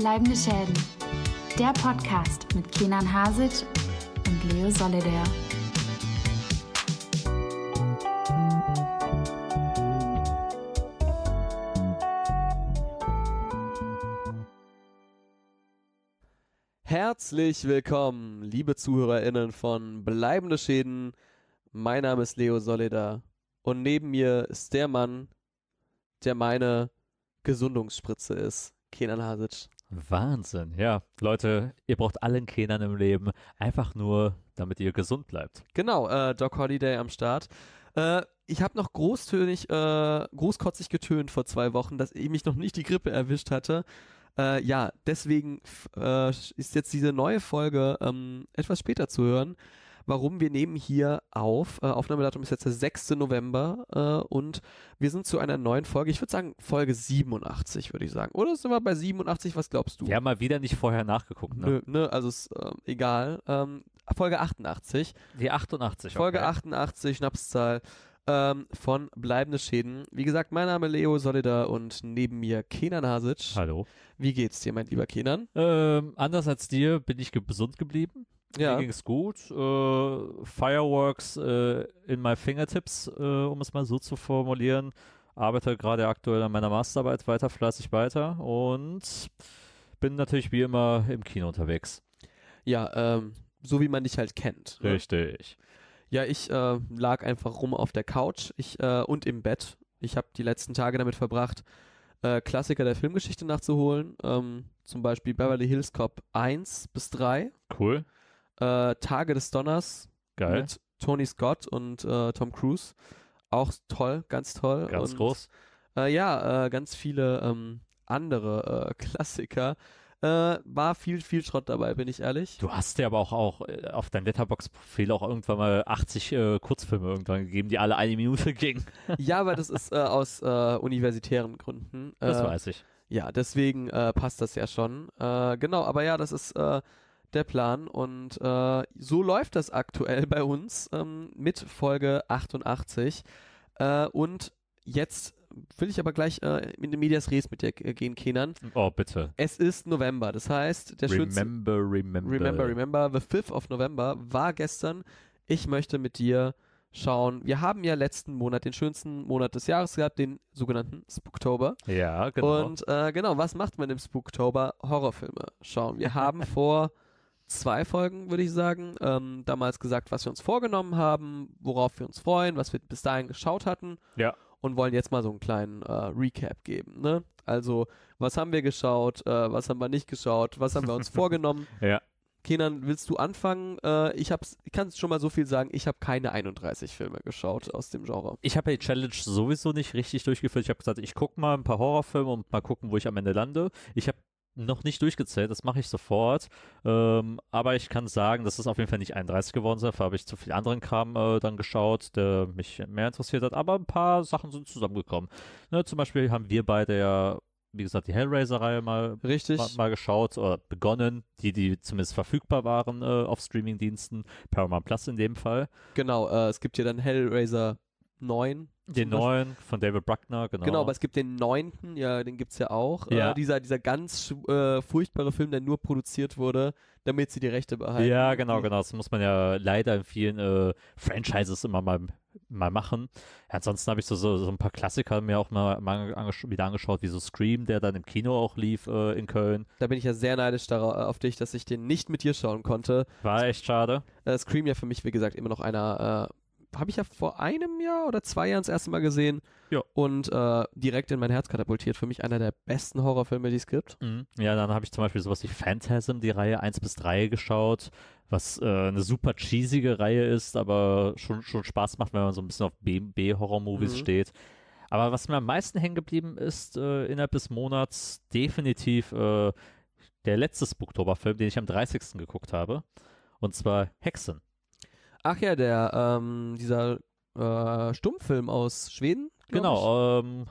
Bleibende Schäden. Der Podcast mit Kenan Hasic und Leo Solidaire. Herzlich willkommen, liebe ZuhörerInnen von Bleibende Schäden. Mein Name ist Leo Solida und neben mir ist der Mann, der meine Gesundungsspritze ist, Kenan Hasic. Wahnsinn, ja. Leute, ihr braucht allen Kenan im Leben, einfach nur, damit ihr gesund bleibt. Genau, äh, Doc Holiday am Start. Äh, ich habe noch großtönig, äh, großkotzig getönt vor zwei Wochen, dass ich mich noch nicht die Grippe erwischt hatte. Äh, ja, deswegen äh, ist jetzt diese neue Folge ähm, etwas später zu hören. Warum? Wir nehmen hier auf. Äh, Aufnahmedatum ist jetzt der 6. November äh, und wir sind zu einer neuen Folge. Ich würde sagen Folge 87, würde ich sagen. Oder sind wir bei 87? Was glaubst du? Wir haben mal wieder nicht vorher nachgeguckt. Ne? Nö, ne, also ist äh, egal. Ähm, Folge 88. Die 88. Folge okay. 88, Schnapszahl ähm, von Bleibende Schäden. Wie gesagt, mein Name Leo Solida und neben mir Kenan Hasic. Hallo. Wie geht's dir, mein lieber Kenan? Ähm, anders als dir bin ich gesund geblieben. Ja. Mir ging's gut. Äh, Fireworks äh, in my fingertips, äh, um es mal so zu formulieren. Arbeite gerade aktuell an meiner Masterarbeit weiter, fleißig weiter und bin natürlich wie immer im Kino unterwegs. Ja, ähm, so wie man dich halt kennt. ne? Richtig. Ja, ich äh, lag einfach rum auf der Couch ich, äh, und im Bett. Ich habe die letzten Tage damit verbracht, äh, Klassiker der Filmgeschichte nachzuholen. Ähm, zum Beispiel Beverly Hills Cop 1 bis 3. Cool. Äh, Tage des Donners Geil. mit Tony Scott und äh, Tom Cruise. Auch toll, ganz toll. Ganz und, groß. Äh, ja, äh, ganz viele ähm, andere äh, Klassiker. Äh, war viel, viel Schrott dabei, bin ich ehrlich. Du hast dir aber auch, auch äh, auf dein Letterbox-Profil auch irgendwann mal 80 äh, Kurzfilme irgendwann gegeben, die alle eine Minute gingen. Ja, aber das ist äh, aus äh, universitären Gründen. Das äh, weiß ich. Ja, deswegen passt das ja schon. Genau, aber ja, das ist der Plan und äh, so läuft das aktuell bei uns ähm, mit Folge 88. Äh, und jetzt will ich aber gleich äh, in den Medias Res mit dir äh, gehen, Kenan. Oh, bitte. Es ist November, das heißt, der schönste Remember, remember. Remember, remember, the 5th of November war gestern. Ich möchte mit dir schauen. Wir haben ja letzten Monat den schönsten Monat des Jahres gehabt, den sogenannten Spooktober. Ja, genau. Und äh, genau, was macht man im Spooktober? Horrorfilme schauen. Wir haben vor zwei Folgen, würde ich sagen, ähm, damals gesagt, was wir uns vorgenommen haben, worauf wir uns freuen, was wir bis dahin geschaut hatten ja. und wollen jetzt mal so einen kleinen äh, Recap geben. Ne? Also, was haben wir geschaut, äh, was haben wir nicht geschaut, was haben wir uns vorgenommen? Ja. Kenan, willst du anfangen? Äh, ich hab's, ich kann schon mal so viel sagen, ich habe keine 31 Filme geschaut aus dem Genre. Ich habe die Challenge sowieso nicht richtig durchgeführt. Ich habe gesagt, ich gucke mal ein paar Horrorfilme und mal gucken, wo ich am Ende lande. Ich habe noch nicht durchgezählt, das mache ich sofort. Ähm, aber ich kann sagen, das ist auf jeden Fall nicht 31 geworden. Dafür habe ich zu viel anderen Kram äh, dann geschaut, der mich mehr interessiert hat. Aber ein paar Sachen sind zusammengekommen. Ne, zum Beispiel haben wir beide ja, wie gesagt, die Hellraiser-Reihe mal, Richtig? mal, mal geschaut oder begonnen, die, die zumindest verfügbar waren äh, auf Streaming-Diensten. Paramount Plus in dem Fall. Genau, äh, es gibt hier dann Hellraiser 9. Den neuen von David Bruckner, genau. Genau, aber es gibt den neunten, ja, den gibt's ja auch. Ja. Äh, dieser, dieser ganz äh, furchtbare Film, der nur produziert wurde, damit sie die Rechte behalten. Ja, genau, genau. Das muss man ja leider in vielen äh, Franchises immer mal, mal machen. Ja, ansonsten habe ich so, so, so ein paar Klassiker mir auch mal, mal angesch wieder angeschaut, wie so Scream, der dann im Kino auch lief äh, in Köln. Da bin ich ja sehr neidisch darauf, auf dich, dass ich den nicht mit dir schauen konnte. War echt schade. Äh, Scream ja für mich, wie gesagt, immer noch einer, äh, habe ich ja vor einem Jahr oder zwei Jahren das erste Mal gesehen. Ja. Und äh, direkt in mein Herz katapultiert. Für mich einer der besten Horrorfilme, die es gibt. Mhm. Ja, dann habe ich zum Beispiel sowas wie Phantasm, die Reihe 1 bis 3 geschaut, was äh, eine super cheesige Reihe ist, aber schon, schon Spaß macht, wenn man so ein bisschen auf B-Horror-Movies Mhm. steht. Aber was mir am meisten hängen geblieben ist, äh, innerhalb des Monats definitiv äh, der letzte Spooktober-Film, den ich am 30. geguckt habe. Und zwar Hexen. Ach ja, der, ähm, dieser äh, Stummfilm aus Schweden. Genau, ähm,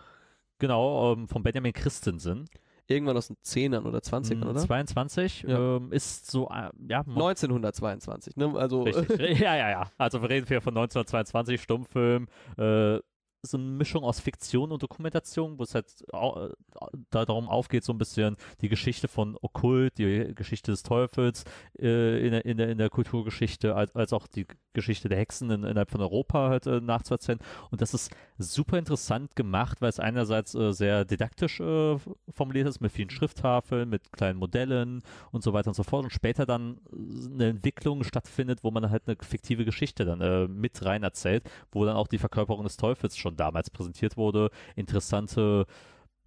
genau, ähm, von Benjamin Christensen. Irgendwann aus den 10ern oder 20ern, oder? 22 Ja. ähm, ist so, äh, ja, 1922, ne? Also, Richtig. ja, ja, ja. Also wir reden hier von 1922 Stummfilm. Äh, so eine Mischung aus Fiktion und Dokumentation, wo es halt äh, da darum aufgeht, so ein bisschen die Geschichte von Okkult, die Geschichte des Teufels äh, in, der, in, in der Kulturgeschichte, als, als auch die Geschichte der Hexen in, innerhalb von Europa halt äh, nachzuerzählen. Und das ist super interessant gemacht, weil es einerseits äh, sehr didaktisch äh, formuliert ist, mit vielen Schrifttafeln, mit kleinen Modellen und so weiter und so fort. Und später dann äh, eine Entwicklung stattfindet, wo man halt eine fiktive Geschichte dann äh, mit rein erzählt, wo dann auch die Verkörperung des Teufels schon damals präsentiert wurde, interessante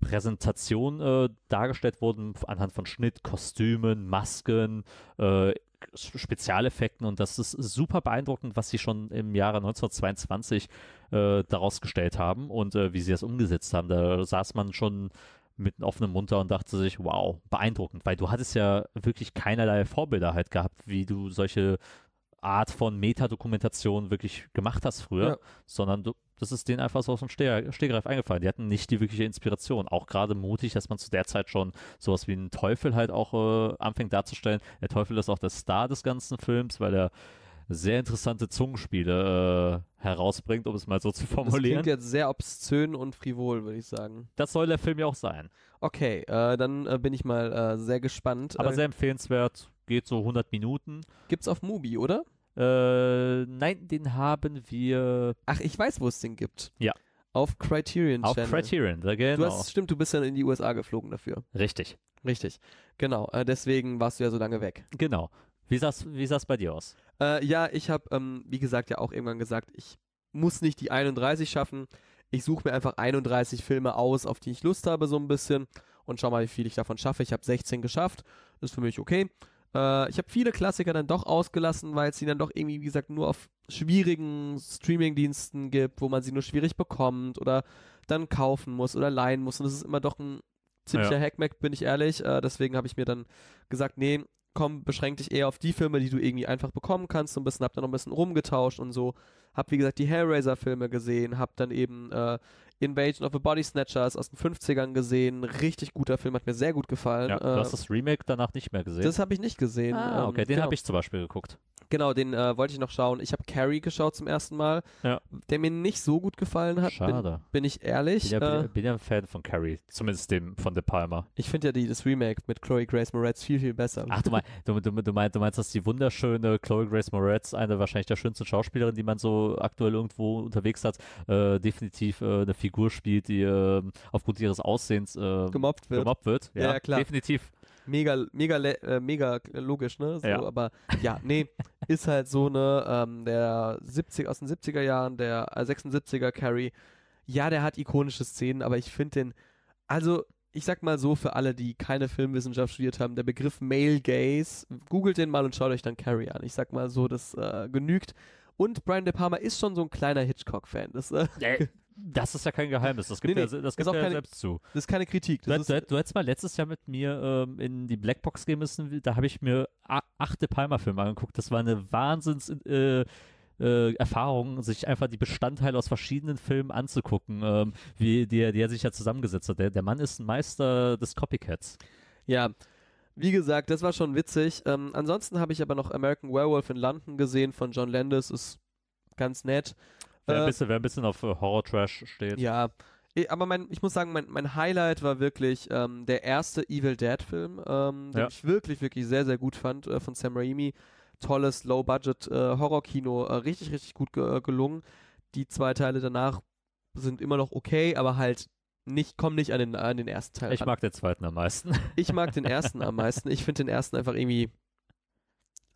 Präsentation äh, dargestellt wurden anhand von Schnitt, Kostümen, Masken, äh, Spezialeffekten und das ist super beeindruckend, was sie schon im Jahre 1922 äh, daraus gestellt haben und äh, wie sie das umgesetzt haben. Da saß man schon mit einem offenen Mund da und dachte sich, wow, beeindruckend, weil du hattest ja wirklich keinerlei Vorbilder halt gehabt, wie du solche Art von Metadokumentation wirklich gemacht hast früher, Ja. sondern du, das ist denen einfach so aus dem Stegreif eingefallen. Die hatten nicht die wirkliche Inspiration. Auch gerade mutig, dass man zu der Zeit schon sowas wie einen Teufel halt auch äh, anfängt darzustellen. Der Teufel ist auch der Star des ganzen Films, weil er sehr interessante Zungenspiele äh, herausbringt, um es mal so zu Das formulieren. klingt jetzt sehr obszön und frivol, würde ich sagen. Das soll der Film ja auch sein. Okay, äh, dann äh, bin ich mal äh, sehr gespannt. Aber äh, sehr empfehlenswert, geht so 100 Minuten. gibt's auf Mubi, oder? Äh, nein, den haben wir Ach, ich weiß, wo es den gibt. Ja. Auf Criterion auf Channel. Criterion. Da Du genau. hast, stimmt, du bist ja in die USA geflogen dafür. Richtig. Richtig. Genau, äh, deswegen warst du ja so lange weg. Genau. Wie sah's, wie sah's bei dir aus? Äh, ja, ich habe, ähm, wie gesagt, ja auch irgendwann gesagt, ich muss nicht die 31 schaffen. Ich suche mir einfach 31 Filme aus, auf die ich Lust habe, so ein bisschen. Und schau mal, wie viel ich davon schaffe. Ich habe 16 geschafft. Das ist für mich okay. Äh, ich habe viele Klassiker dann doch ausgelassen, weil es sie dann doch irgendwie, wie gesagt, nur auf schwierigen Streaming-Diensten gibt, wo man sie nur schwierig bekommt oder dann kaufen muss oder leihen muss. Und das ist immer doch ein ziemlicher Hackmack, bin ich ehrlich. Äh, deswegen habe ich mir dann gesagt, nee, komm, beschränk dich eher auf die Filme, die du irgendwie einfach bekommen kannst. So ein bisschen, hab dann noch ein bisschen rumgetauscht und so. Hab, wie gesagt, die Hellraiser-Filme gesehen, hab dann eben äh, Invasion of the Body Snatchers aus den 50ern gesehen. Richtig guter Film, hat mir sehr gut gefallen. Ja, äh, du hast das Remake danach nicht mehr gesehen. das habe ich nicht gesehen. ah, ähm, okay, den genau. habe ich zum Beispiel geguckt. Genau, den äh, wollte ich noch schauen. Ich habe Carrie geschaut zum ersten Mal, Ja. der mir nicht so gut gefallen hat. Bin, Schade. bin ich ehrlich. Bin ja, äh, bin, bin ja ein Fan von Carrie, zumindest dem von De Palma. ich finde ja die, das Remake mit Chloe Grace Moretz viel, viel besser. Ach, du, mein, du, du, du, meinst, du meinst, dass die wunderschöne Chloe Grace Moretz, eine wahrscheinlich der schönsten Schauspielerin, die man so aktuell irgendwo unterwegs hat, äh, definitiv äh, eine Figur spielt, die äh, aufgrund ihres Aussehens äh, gemobbt wird. gemobbt wird. Ja, ja, klar. Definitiv. mega, mega, äh, mega logisch, ne? So, Ja. Aber ja, nee, ist halt so ne, ähm, der 70 aus den 70er Jahren, der äh, 76er Carrie, ja, der hat ikonische Szenen, aber ich finde den, also ich sag mal so für alle, die keine Filmwissenschaft studiert haben, der Begriff Male Gaze, googelt den mal und schaut euch dann Carrie an. Ich sag mal so, das äh, genügt. Und Brian De Palma ist schon so ein kleiner Hitchcock-Fan. Das, äh, Äh, das ist ja kein Geheimnis, das gibt Nee, nee, das ist gibt auch ja keine- selbst zu. das ist keine Kritik. Du, Das ist, du, du hättest mal letztes Jahr mit mir ähm, in die Blackbox gehen müssen, da habe ich mir achte Palmer-Filme angeguckt. Das war eine Wahnsinns äh, äh, Erfahrung, sich einfach die Bestandteile aus verschiedenen Filmen anzugucken, ähm, wie die, er- die er sich ja zusammengesetzt hat. Der, der Mann ist ein Meister des Copycats. Ja, wie gesagt, das war schon witzig. Ähm, ansonsten habe ich aber noch American Werewolf in London gesehen von John Landis, ist ganz nett. Wer, ein, Äh, bisschen, wer ein bisschen auf äh, Horror-Trash steht. ja, aber mein, ich muss sagen, mein, mein Highlight war wirklich ähm, der erste Evil Dead-Film, ähm, den Ja. ich wirklich, wirklich sehr, sehr gut fand äh, von Sam Raimi. Tolles Low-Budget-Horror-Kino, äh, richtig, richtig gut ge äh, gelungen. Die zwei Teile danach sind immer noch okay, aber halt nicht, kommen nicht an den, an den ersten Teil Ich ran. mag den zweiten am meisten. Ich mag den ersten am meisten. Ich finde den ersten einfach irgendwie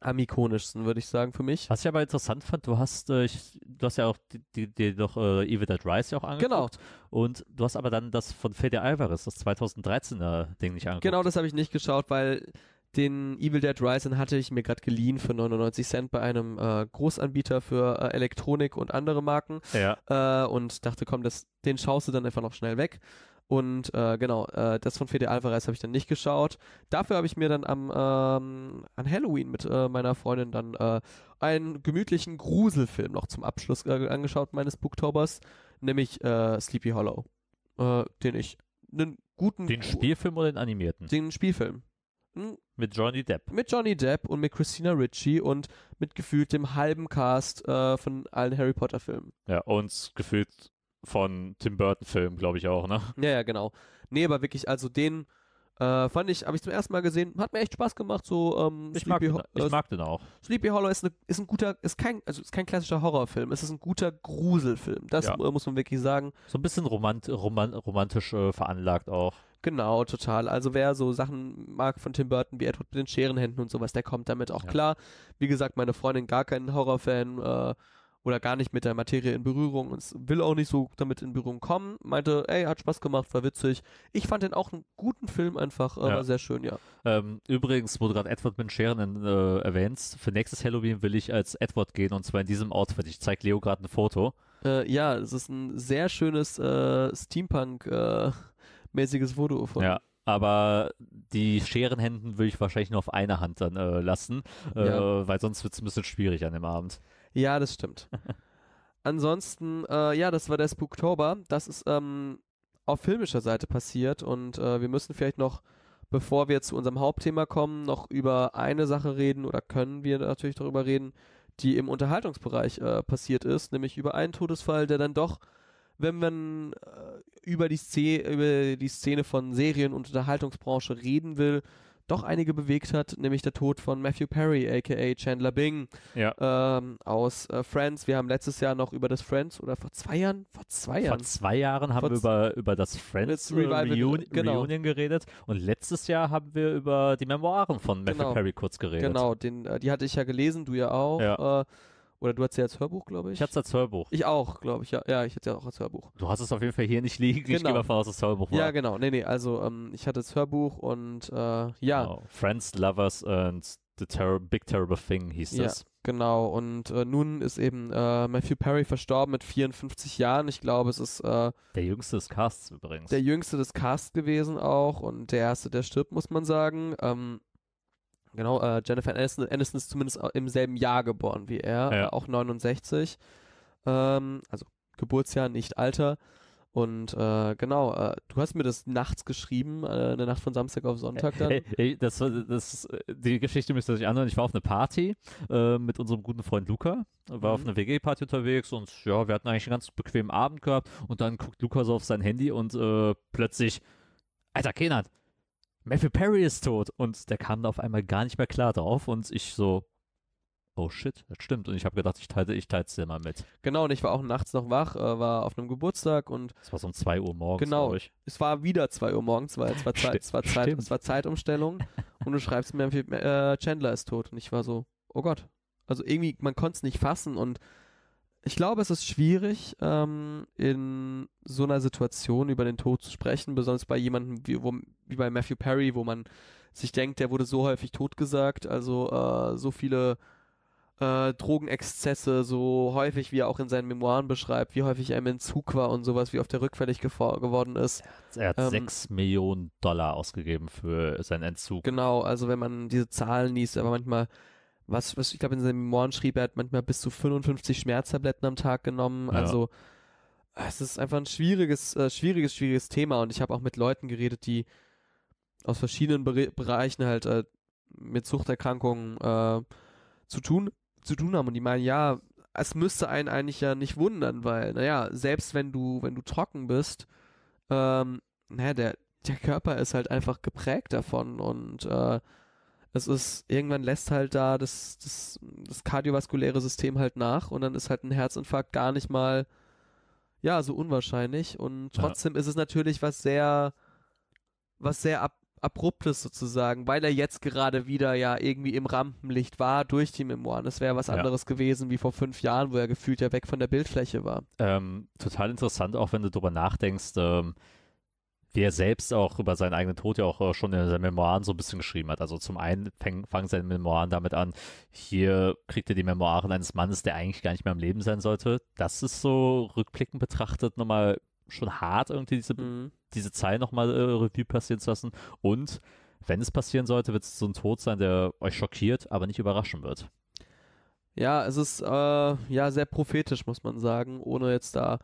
am ikonischsten, würde ich sagen, für mich. Was ich aber interessant fand, du hast, äh, ich, du hast ja auch die, die, die doch äh, Evil Dead Rise ja auch angeguckt. Genau. Und du hast aber dann das von Fede Alvarez, das 2013er Ding nicht angeguckt. Genau, das habe ich nicht geschaut, weil den Evil Dead Rise den hatte ich mir gerade geliehen für 99 Cent bei einem äh, Großanbieter für äh, Elektronik und andere Marken Ja, äh, und dachte, komm, das, den schaust du dann einfach noch schnell weg. Und äh, genau, äh, das von Fede Alvarez habe ich dann nicht geschaut. Dafür habe ich mir dann am ähm, an Halloween mit äh, meiner Freundin dann äh, einen gemütlichen Gruselfilm noch zum Abschluss äh, angeschaut meines Booktobers, nämlich äh, Sleepy Hollow, äh, den ich einen guten den Spielfilm oder den animierten? den Spielfilm Hm, Mit Johnny Depp. mit Johnny Depp und mit Christina Ricci und mit gefühlt dem halben Cast äh, von allen Harry Potter Filmen. Ja, und gefühlt von Tim Burton-Filmen, glaube ich auch, ne? Ja, ja, genau. Nee, aber wirklich, also den äh, fand ich, habe ich zum ersten Mal gesehen, hat mir echt Spaß gemacht. So, ähm, Ich mag, Sleepy, den, Ho- ich mag den auch. Sleepy Hollow ist, ne, ist ein guter, ist kein, also ist kein klassischer Horrorfilm, es ist ein guter Gruselfilm. Das Ja. äh, muss man wirklich sagen. So ein bisschen romant, roman, romantisch äh, veranlagt auch. Genau, total. Also wer so Sachen mag von Tim Burton wie Edward mit den Scherenhänden und sowas, der kommt damit auch Ja. klar. Wie gesagt, meine Freundin gar kein Horrorfan äh, oder gar nicht mit der Materie in Berührung und will auch nicht so damit in Berührung kommen. Meinte, ey, hat Spaß gemacht, war witzig. Ich fand den auch einen guten Film einfach, äh, Ja. war sehr schön, ja. Ähm, übrigens, wo du gerade Edward mit Scheren äh, erwähnst, für nächstes Halloween will ich als Edward gehen und zwar in diesem Outfit. Ich zeige Leo gerade ein Foto. Äh, ja, es ist ein sehr schönes äh, Steampunk-mäßiges Foto von. Ja. Aber die Scherenhänden will ich wahrscheinlich nur auf eine Hand dann äh, lassen, äh, Ja. weil sonst wird es ein bisschen schwierig an dem Abend. Ja, das stimmt. Ansonsten, äh, ja, das war der Spooktober. Das ist ähm, auf filmischer Seite passiert und äh, wir müssen vielleicht noch, bevor wir zu unserem Hauptthema kommen, noch über eine Sache reden oder können wir natürlich darüber reden, die im Unterhaltungsbereich äh, passiert ist, nämlich über einen Todesfall, der dann doch, wenn man äh, über, die Szene, über die Szene von Serien- und Unterhaltungsbranche reden will, doch einige bewegt hat, nämlich der Tod von Matthew Perry, aka Chandler Bing Ja. ähm, aus äh, Friends. Wir haben letztes Jahr noch über das Friends oder vor zwei Jahren, vor zwei Vor Jahren, zwei Jahren haben Vor wir über, über das Friends Jetzt Revival, äh, Reun genau. Reunion geredet und letztes Jahr haben wir über die Memoiren von Matthew Genau. Perry kurz geredet. genau, den, äh, die hatte ich ja gelesen, du ja auch. Ja. Äh, oder du hast ja als Hörbuch, glaube ich. Ich hatte es als Hörbuch. ich auch, glaube ich, ja. Ja, ich hatte ja auch als Hörbuch. Du hast es auf jeden Fall hier nicht liegen. Ich Genau. gehe mal von aus, dass es Hörbuch war. Ja, genau. Nee, nee, also ähm, ich hatte das Hörbuch und äh, ja, Genau. Friends, Lovers and the Terror Big Terrible Thing hieß Ja. das. genau. Und äh, nun ist eben äh, Matthew Perry verstorben mit 54 Jahren. Ich glaube, es ist äh, Der jüngste des Casts übrigens. der jüngste des Casts gewesen auch und der erste, der stirbt, muss man sagen. Ähm, genau, äh, Jennifer Aniston, Aniston ist zumindest im selben Jahr geboren wie er, Ja. äh, auch 69. Ähm, also Geburtsjahr, nicht Alter. Und äh, genau, äh, du hast mir das nachts geschrieben, äh, in der Nacht von Samstag auf Sonntag dann. Hey, hey, das, das, die Geschichte müsst ihr euch anhören. Ich war auf einer Party äh, mit unserem guten Freund Luca. War auf Mhm. einer WG-Party unterwegs und ja, wir hatten eigentlich einen ganz bequemen Abend gehabt. Und dann guckt Luca so auf sein Handy und äh, plötzlich, Alter, Kenan, Matthew Perry ist tot. Und der kam da auf einmal gar nicht mehr klar drauf. Und ich so, oh shit, das stimmt. Und ich habe gedacht, ich teile ich teile es dir mal mit. Genau, und ich war auch nachts noch wach, äh, war auf einem Geburtstag und Das war so um 2 Uhr morgens, Genau. ich. es war wieder 2 Uhr morgens, weil es war, Zeit, es war, Zeit, es war Zeitumstellung und du schreibst mir, äh, Chandler ist tot und ich war so, oh Gott. Also irgendwie, man konnte es nicht fassen und ich glaube, es ist schwierig, ähm, in so einer Situation über den Tod zu sprechen, besonders bei jemandem wie, wo, wie bei Matthew Perry, wo man sich denkt, der wurde so häufig totgesagt, also äh, so viele äh, Drogenexzesse, so häufig, wie er auch in seinen Memoiren beschreibt, wie häufig er im Entzug war und sowas, wie oft er rückfällig geworden ist. Er hat Ähm, 6 Millionen Dollar ausgegeben für seinen Entzug. Genau, also wenn man diese Zahlen liest, aber manchmal, was, was ich glaube in seinen Memoiren schrieb, er hat manchmal bis zu 55 Schmerztabletten am Tag genommen. Ja. Also es ist einfach ein schwieriges, äh, schwieriges, schwieriges Thema und ich habe auch mit Leuten geredet, die aus verschiedenen Bere Bereichen halt äh, mit Suchterkrankungen äh, zu tun zu tun haben und die meinen, ja, es müsste einen eigentlich ja nicht wundern, weil, naja, selbst wenn du, wenn du trocken bist, ähm, naja, der, der Körper ist halt einfach geprägt davon und äh, es ist, irgendwann lässt halt da das, das, das kardiovaskuläre System halt nach und dann ist halt ein Herzinfarkt gar nicht mal, ja, so unwahrscheinlich und Ja. trotzdem ist es natürlich was sehr, was sehr ab, abruptes sozusagen, weil er jetzt gerade wieder ja irgendwie im Rampenlicht war durch die Memoiren. Es wäre was Ja. anderes gewesen wie vor fünf Jahren, wo er gefühlt ja weg von der Bildfläche war. Ähm, total interessant, auch wenn du drüber nachdenkst, ähm, wie er selbst auch über seinen eigenen Tod ja auch äh, schon in seinen Memoiren so ein bisschen geschrieben hat. Also zum einen fang, fangen seine Memoiren damit an, hier kriegt er die Memoiren eines Mannes, der eigentlich gar nicht mehr am Leben sein sollte. Das ist so rückblickend betrachtet nochmal schon hart, irgendwie diese, Mhm. diese Zeit nochmal äh, Revue passieren zu lassen. Und wenn es passieren sollte, wird es so ein Tod sein, der euch schockiert, aber nicht überraschen wird. Ja, es ist äh, ja sehr prophetisch, muss man sagen, ohne jetzt da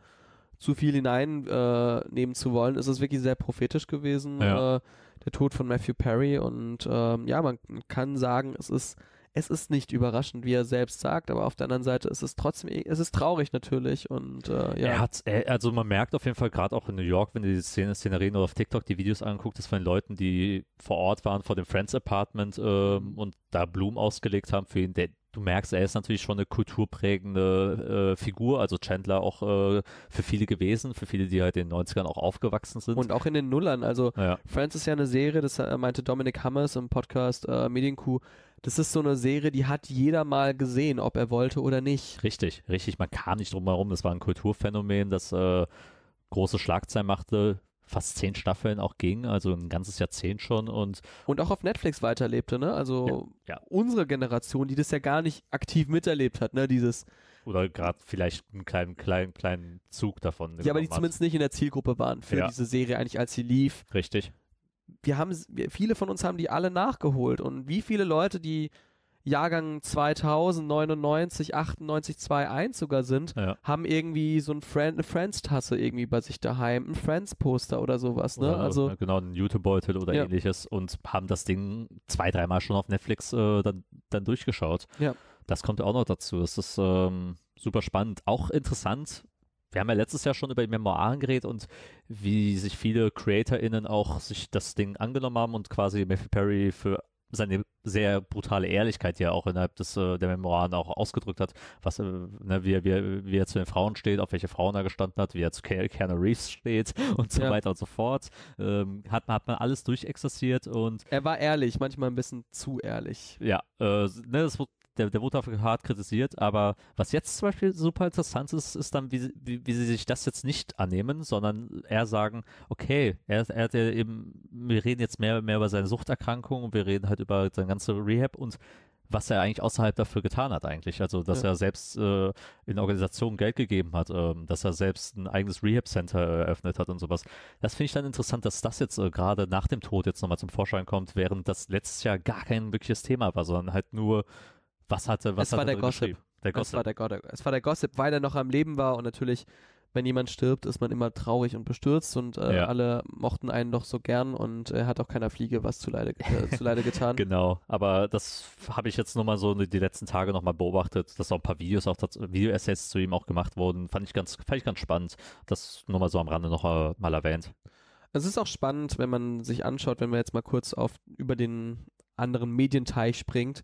zu viel hineinnehmen äh, zu wollen. Es ist wirklich sehr prophetisch gewesen, Ja. äh, der Tod von Matthew Perry. Und ähm, ja, man kann sagen, es ist es ist nicht überraschend, wie er selbst sagt, aber auf der anderen Seite ist es trotzdem, es ist traurig natürlich und äh, ja. Er hat, er, also man merkt auf jeden Fall gerade auch in New York, wenn du die Szene, Szenerien oder auf TikTok die Videos anguckst, das von den Leuten, die vor Ort waren, vor dem Friends Apartment ähm, und da Blumen ausgelegt haben für ihn, der, du merkst, er ist natürlich schon eine kulturprägende äh, Figur, also Chandler auch äh, für viele gewesen, für viele, die halt in den 90ern auch aufgewachsen sind. Und auch in den Nullern, also ja. Friends ist ja eine Serie, das äh, meinte Dominic Hammers im Podcast äh, Medienkuh, das ist so eine Serie, die hat jeder mal gesehen, ob er wollte oder nicht. Richtig, richtig, man kam nicht drum herum, das war ein Kulturphänomen, das äh, große Schlagzeilen machte, fast zehn Staffeln auch ging, also ein ganzes Jahrzehnt schon und und auch auf Netflix weiterlebte, ne? Also ja, ja. unsere Generation, die das ja gar nicht aktiv miterlebt hat, ne? Dieses oder gerade vielleicht einen kleinen, kleinen, kleinen Zug davon. Ja, aber die hat. zumindest nicht in der Zielgruppe waren für ja. diese Serie eigentlich, als sie lief. Richtig. Wir haben, viele von uns haben die alle nachgeholt und wie viele Leute, die Jahrgang 2000, 99, 98, 21 sogar sind, ja. haben irgendwie so ein Friend, eine Friends-Tasse irgendwie bei sich daheim, ein Friends-Poster oder sowas, ne? Oder, also genau, ein YouTube-Beutel oder ja. ähnliches und haben das Ding zwei, dreimal schon auf Netflix äh, dann, dann durchgeschaut. Ja. Das kommt auch noch dazu. Das ist ähm, super spannend. Auch interessant, wir haben ja letztes Jahr schon über die Memoiren geredet und wie sich viele CreatorInnen auch sich das Ding angenommen haben und quasi Matthew Perry für seine sehr brutale Ehrlichkeit ja auch innerhalb des, äh, der Memoiren auch ausgedrückt hat, was, äh, ne, wie, er, wie, wie er zu den Frauen steht, auf welche Frauen er gestanden hat, wie er zu Keanu Reeves steht und so ja. weiter und so fort. Ähm, hat, hat man alles durchexerziert und er war ehrlich, manchmal ein bisschen zu ehrlich. Ja, äh, ne, das der, der wurde dafür hart kritisiert, aber was jetzt zum Beispiel super interessant ist, ist dann, wie, wie, wie sie sich das jetzt nicht annehmen, sondern eher sagen, okay, er, er hat ja eben, wir reden jetzt mehr, mehr über seine Suchterkrankung und wir reden halt über seine ganze Rehab und was er eigentlich außerhalb dafür getan hat eigentlich. Also, dass ja. er selbst äh, in Organisationen Geld gegeben hat, äh, dass er selbst ein eigenes Rehab-Center eröffnet hat und sowas. Das finde ich dann interessant, dass das jetzt äh, gerade nach dem Tod jetzt nochmal zum Vorschein kommt, während das letztes Jahr gar kein wirkliches Thema war, sondern halt nur was hatte, was es war der Gossip. der Gossip. Es war der, Gossip. es war der Gossip, weil er noch am Leben war und natürlich, wenn jemand stirbt, ist man immer traurig und bestürzt und äh, ja. alle mochten einen doch so gern und er hat auch keiner Fliege was zuleide, äh, zuleide getan. genau, aber das habe ich jetzt nochmal so die letzten Tage nochmal beobachtet, dass auch ein paar Videos, auch Video-Essays zu ihm auch gemacht wurden. Fand ich ganz, fand ich ganz spannend. Das nur mal so am Rande noch äh, mal erwähnt. Es ist auch spannend, wenn man sich anschaut, wenn man jetzt mal kurz auf über den anderen Medienteich springt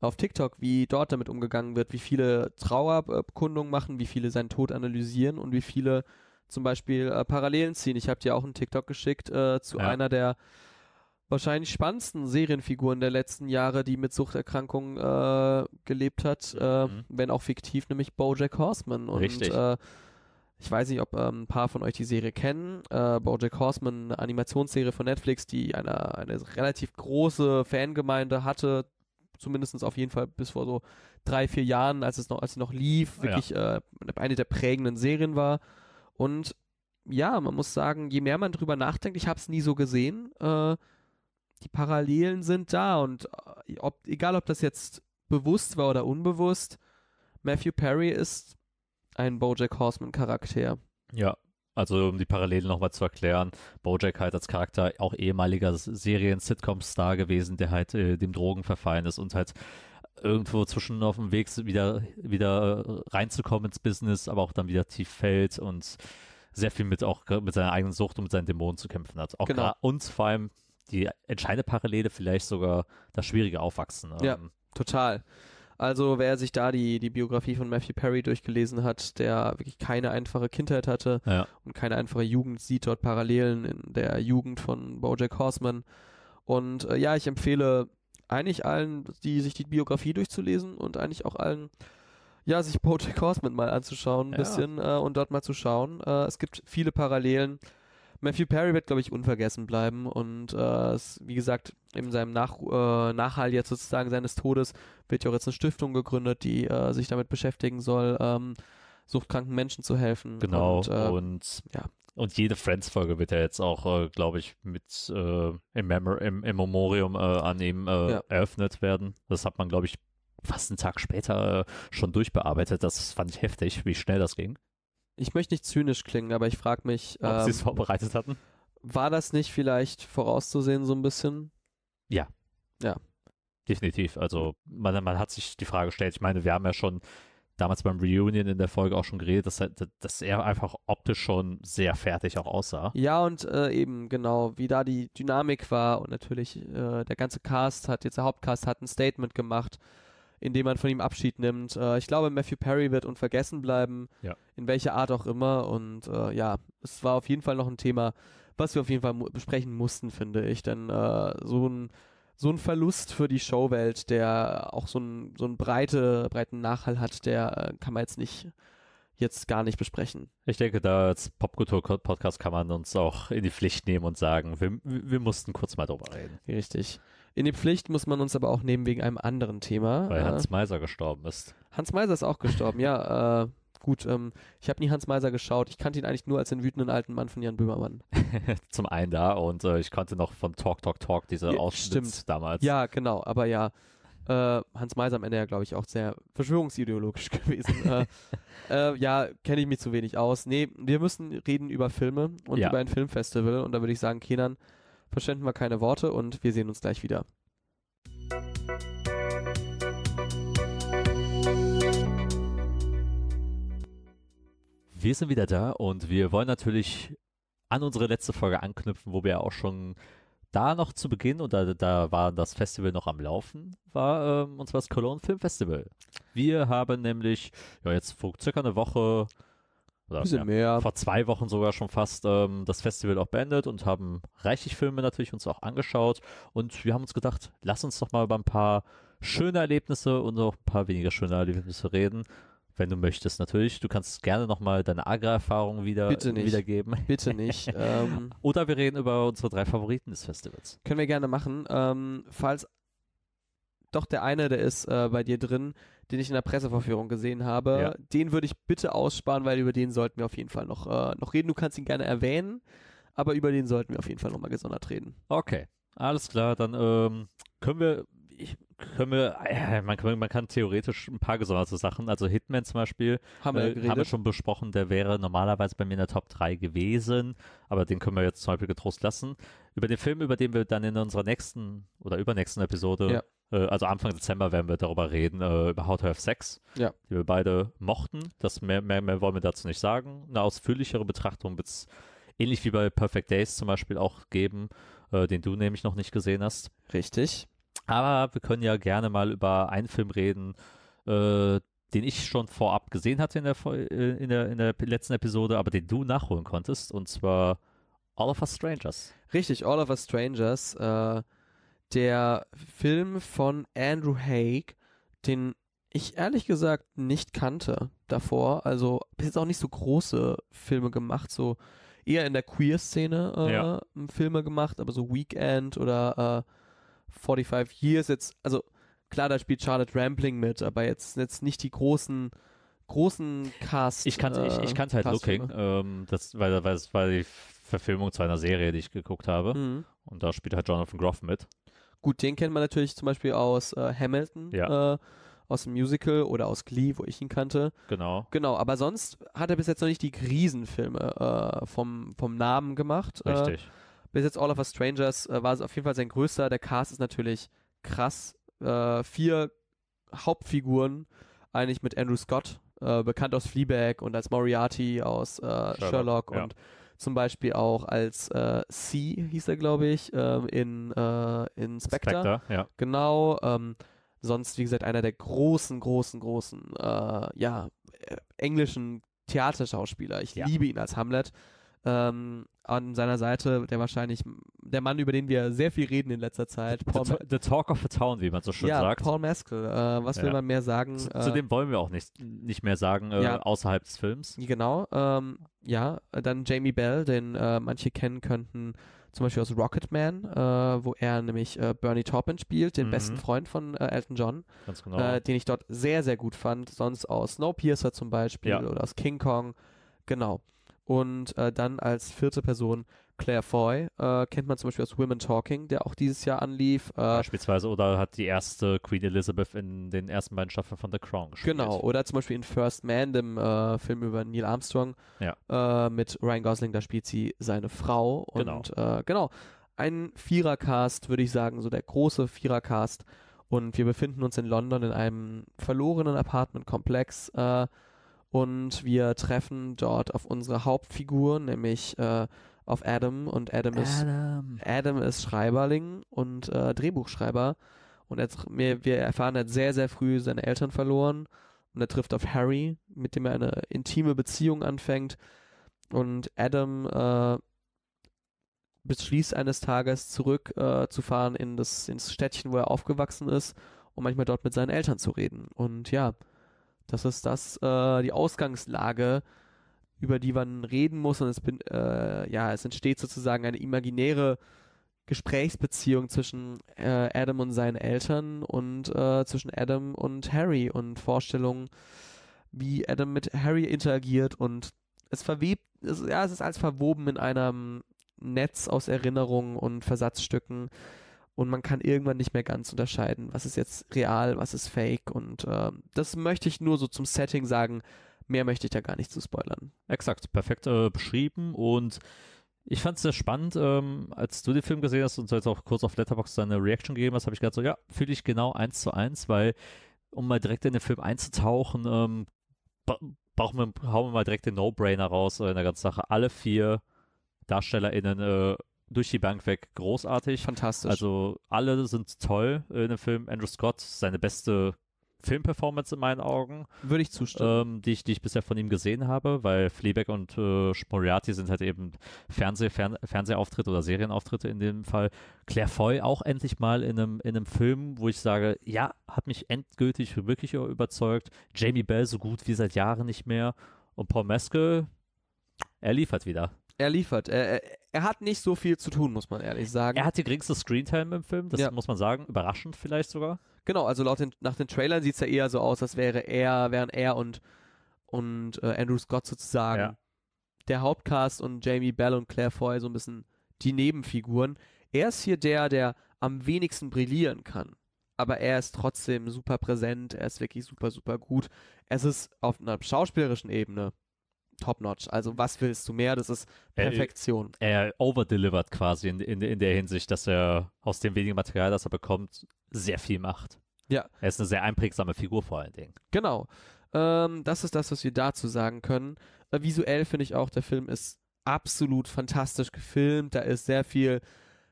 auf TikTok, wie dort damit umgegangen wird, wie viele Trauerbekundungen machen, wie viele seinen Tod analysieren und wie viele zum Beispiel äh, Parallelen ziehen. Ich habe dir auch einen TikTok geschickt äh, zu ja. einer der wahrscheinlich spannendsten Serienfiguren der letzten Jahre, die mit Suchterkrankungen äh, gelebt hat, äh, mhm. wenn auch fiktiv, nämlich BoJack Horseman. Und Richtig. Äh, ich weiß nicht, ob ähm, ein paar von euch die Serie kennen. Äh, BoJack Horseman, eine Animationsserie von Netflix, die eine, eine relativ große Fangemeinde hatte, zumindest auf jeden Fall bis vor so drei, vier Jahren, als es noch, als es noch lief, wirklich ja. äh, eine der prägenden Serien war. Und ja, man muss sagen, je mehr man drüber nachdenkt, ich habe es nie so gesehen, äh, die Parallelen sind da und äh, ob, egal ob das jetzt bewusst war oder unbewusst, Matthew Perry ist ein Bojack Horseman Charakter. Ja, also um die Parallelen nochmal zu erklären, Bojack halt als Charakter auch ehemaliger Serien-Sitcom-Star gewesen, der halt äh, dem Drogen verfallen ist und halt irgendwo zwischen auf dem Weg wieder, wieder reinzukommen ins Business, aber auch dann wieder tief fällt und sehr viel mit auch mit seiner eigenen Sucht und mit seinen Dämonen zu kämpfen hat. Auch genau. und vor allem die entscheidende Parallele vielleicht sogar das schwierige Aufwachsen. Ja, ähm, total. Also wer sich da die, die Biografie von Matthew Perry durchgelesen hat, der wirklich keine einfache Kindheit hatte ja. und keine einfache Jugend, sieht dort Parallelen in der Jugend von Bojack Horseman. Und äh, ja, ich empfehle eigentlich allen, die sich die Biografie durchzulesen und eigentlich auch allen, ja, sich Bojack Horseman mal anzuschauen, ein ja. bisschen äh, und dort mal zu schauen. Äh, es gibt viele Parallelen. Matthew Perry wird, glaube ich, unvergessen bleiben und äh, es, wie gesagt, in seinem Nach äh, Nachhall jetzt sozusagen seines Todes wird ja auch jetzt eine Stiftung gegründet, die äh, sich damit beschäftigen soll, ähm, suchtkranken Menschen zu helfen. Genau, und, äh, und ja. Und jede Friends-Folge wird ja jetzt auch, äh, glaube ich, mit äh, im, Memor im, im Memorium an ihm ja. eröffnet werden. Das hat man, glaube ich, fast einen Tag später schon durchbearbeitet. Das fand ich heftig, wie schnell das ging ich möchte nicht zynisch klingen, aber ich frage mich, ob ähm, sie es vorbereitet hatten. War das nicht vielleicht vorauszusehen so ein bisschen? Ja. Ja. definitiv. Also man, man hat sich die Frage gestellt, ich meine, wir haben ja schon damals beim Reunion in der Folge auch schon geredet, dass, er- dass er einfach optisch schon sehr fertig auch aussah. Ja, und äh, eben genau, wie da die Dynamik war und natürlich äh, der ganze Cast hat, jetzt der Hauptcast hat ein Statement gemacht, in dem man von ihm Abschied nimmt. Äh, ich glaube, Matthew Perry wird unvergessen bleiben, Ja. in welcher Art auch immer. Und äh, ja, es war auf jeden Fall noch ein Thema, was wir auf jeden Fall mu besprechen mussten, finde ich. Denn äh, so ein so ein Verlust für die Showwelt, der auch so einen so einen breite, breiten Nachhall hat, der äh, kann man jetzt nicht jetzt gar nicht besprechen. Ich denke, da als Popkultur-Podcast kann man uns auch in die Pflicht nehmen und sagen, wir, wir mussten kurz mal drüber reden, Richtig. In die Pflicht muss man uns aber auch nehmen wegen einem anderen Thema. weil Äh, Hans Meiser gestorben ist. Hans Meiser ist auch gestorben, ja. Äh, gut, ähm, ich habe nie Hans Meiser geschaut. Ich kannte ihn eigentlich nur als den wütenden alten Mann von Jan Böhmermann. Zum einen da und äh, ich konnte noch von Talk, Talk, Talk diese Ja, Ausschnitt stimmt. damals. Ja, genau, aber ja. Äh, Hans Meiser am Ende ja, glaube ich, auch sehr verschwörungsideologisch gewesen. äh, äh, ja, kenne ich mich zu wenig aus. Nee, wir müssen reden über Filme und Ja. über ein Filmfestival. Und da würde ich sagen, Kenan, verschwenden wir keine Worte und wir sehen uns gleich wieder. Wir sind wieder da und wir wollen natürlich an unsere letzte Folge anknüpfen, wo wir ja auch schon da noch zu Beginn, und da, da war das Festival noch am Laufen, war, ähm, und zwar das Cologne Film Festival. Wir haben nämlich, ja, jetzt vor circa eine Woche, oder bisschen ja, mehr. vor zwei Wochen sogar schon fast ähm, das Festival auch beendet und haben reichlich Filme natürlich uns auch angeschaut und wir haben uns gedacht, lass uns doch mal über ein paar schöne Erlebnisse und auch ein paar weniger schöne Erlebnisse reden. Wenn du möchtest natürlich. Du kannst gerne nochmal deine Agra-Erfahrung wieder, Bitte nicht. wiedergeben. Bitte nicht. ähm, Oder wir reden über unsere drei Favoriten des Festivals. Können wir gerne machen. Ähm, falls doch der eine, der ist äh, bei dir drin, den ich in der Presseverführung gesehen habe, Ja. den würde ich bitte aussparen, weil über den sollten wir auf jeden Fall noch, äh, noch reden. Du kannst ihn gerne erwähnen, aber über den sollten wir auf jeden Fall nochmal gesondert reden. Okay, alles klar. Dann ähm, können wir, ich, können wir, äh, man, kann, man kann theoretisch ein paar gesonderte Sachen, also Hitman zum Beispiel, Haben wir ja äh, haben wir schon besprochen, der wäre normalerweise bei mir in der Top 3 gewesen, aber den können wir jetzt zum Beispiel getrost lassen. Über den Film, über den wir dann in unserer nächsten oder übernächsten Episode, äh, also Anfang Dezember werden wir darüber reden, äh, über How to Have Sex, Ja. die wir beide mochten. Das mehr, mehr, mehr wollen wir dazu nicht sagen. Eine ausführlichere Betrachtung wird es ähnlich wie bei Perfect Days zum Beispiel auch geben, äh, den du nämlich noch nicht gesehen hast. Richtig. Aber wir können ja gerne mal über einen Film reden, äh, den ich schon vorab gesehen hatte in der, äh, in, der, in der letzten Episode, aber den du nachholen konntest, und zwar All of Us Strangers. Richtig, All of Us Strangers, äh, der Film von Andrew Haig, den ich ehrlich gesagt nicht kannte davor. Also bis jetzt auch nicht so große Filme gemacht, so eher in der Queer-Szene äh, Ja. Filme gemacht, aber so Weekend oder äh, 45 Years jetzt, also klar, da spielt Charlotte Rampling mit, aber jetzt, jetzt nicht die großen großen Cast. Ich kannte, ich, ich äh, kannte halt Castfilme. Looking, ähm, das, weil, weil es war die Verfilmung zu einer Serie, die ich geguckt habe. Mhm. Und da spielt halt Jonathan Groff mit. Gut, den kennt man natürlich zum Beispiel aus äh, Hamilton, Ja. äh, aus dem Musical oder aus Glee, wo ich ihn kannte. Genau. Genau, aber sonst hat er bis jetzt noch nicht die Riesenfilme äh, vom, vom Namen gemacht. Äh, Richtig. bis jetzt All of Us Strangers äh, war es auf jeden Fall sein größter. Der Cast ist natürlich krass. Äh, vier Hauptfiguren, eigentlich mit Andrew Scott, bekannt aus Fleabag und als Moriarty aus Sherlock, Sherlock, ja. Zum Beispiel auch als äh, C, hieß er, glaube ich, ähm, in, äh, in Spectre. Spectre, ja. Genau. Ähm, sonst, wie gesagt, einer der großen, großen, großen, äh, ja, äh, englischen Theaterschauspieler. Ich Ja. liebe ihn als Hamlet. Ähm, an seiner Seite der wahrscheinlich der Mann, über den wir sehr viel reden in letzter Zeit. Paul, The, the Talk of the Town, wie man so schön ja, sagt. Paul Mescal. Äh, was will Ja. man mehr sagen? Zu, äh, zu dem wollen wir auch nicht, nicht mehr sagen, äh, Ja. außerhalb des Films. Genau, ähm, ja, dann Jamie Bell, den äh, manche kennen könnten, zum Beispiel aus Rocketman, äh, wo er nämlich Bernie Taupin spielt, den Mhm. besten Freund von Elton John, Ganz genau. den ich dort sehr, sehr gut fand. Sonst aus Snowpiercer zum Beispiel Ja. oder aus King Kong, genau. Und äh, dann als vierte Person Claire Foy, äh, kennt man zum Beispiel aus Women Talking, der auch dieses Jahr anlief. Äh, Beispielsweise, oder hat die erste Queen Elizabeth in den ersten beiden Staffeln von The Crown gespielt. Genau, oder zum Beispiel in First Man, dem äh, Film über Neil Armstrong, Ja. äh, mit Ryan Gosling, da spielt sie seine Frau. Und Genau. genau, ein Vierercast, würde ich sagen, so der große Vierercast. Und wir befinden uns in London in einem verlorenen Apartmentkomplex äh, und wir treffen dort auf unsere Hauptfigur, nämlich äh, auf Adam. Und Adam, ist Adam ist Schreiberling und äh, Drehbuchschreiber. Und er, wir, wir erfahren, er hat sehr, sehr früh seine Eltern verloren. Und er trifft auf Harry, mit dem er eine intime Beziehung anfängt. Und Adam äh, beschließt eines Tages zurückzufahren äh, in das, ins Städtchen, wo er aufgewachsen ist, um manchmal dort mit seinen Eltern zu reden. Und ja, das ist das, äh, die Ausgangslage, über die man reden muss. Und es, bin, äh, ja, es entsteht sozusagen eine imaginäre Gesprächsbeziehung zwischen äh, Adam und seinen Eltern und äh, zwischen Adam und Harry und Vorstellungen, wie Adam mit Harry interagiert und es verwebt, es, ja, es ist als verwoben in einem Netz aus Erinnerungen und Versatzstücken und man kann irgendwann nicht mehr ganz unterscheiden, was ist jetzt real, was ist fake und äh, das möchte ich nur so zum Setting sagen. Mehr möchte ich da gar nicht zu spoilern. Exakt, perfekt äh, beschrieben und ich fand es sehr spannend, ähm, als du den Film gesehen hast und jetzt auch kurz auf Letterboxd deine Reaction gegeben hast, habe ich gedacht so, ja, fühle ich genau eins zu eins, weil um mal direkt in den Film einzutauchen, ähm, brauchen wir, hauen wir mal direkt den No-Brainer raus in der ganzen Sache. Alle vier DarstellerInnen äh, durch die Bank weg großartig. Fantastisch. Also alle sind toll in dem Film. Andrew Scott, seine beste Filmperformance in meinen Augen. Würde ich zustimmen. Ähm, die, ich, die ich bisher von ihm gesehen habe, weil Fleabag und äh, Moriarty sind halt eben Fernseh, Fern Fernsehauftritte oder Serienauftritte in dem Fall. Claire Foy auch endlich mal in einem, in einem Film, wo ich sage, ja, hat mich endgültig wirklich überzeugt. Jamie Bell so gut wie seit Jahren nicht mehr. Und Paul Mescal, er liefert wieder er liefert. Er, er, hat nicht so viel zu tun, muss man ehrlich sagen. Er hat die geringste Screentime im Film, das ja. muss man sagen. Überraschend vielleicht sogar. Genau, also laut den, nach den Trailern sieht es ja eher so aus, als wäre er, wären er und, und äh, Andrew Scott sozusagen ja. der Hauptcast und Jamie Bell und Claire Foy so ein bisschen die Nebenfiguren. Er ist hier der, der am wenigsten brillieren kann. Aber er ist trotzdem super präsent, er ist wirklich super, super gut. Es ist auf einer schauspielerischen Ebene top-notch. Also was willst du mehr? Das ist Perfektion. Er, er overdelivert quasi in, in, in der Hinsicht, dass er aus dem wenigen Material, das er bekommt, sehr viel macht. Ja. Er ist eine sehr einprägsame Figur vor allen Dingen. Genau. Ähm, das ist das, was wir dazu sagen können. Äh, visuell finde ich auch, der Film ist absolut fantastisch gefilmt. Da ist sehr viel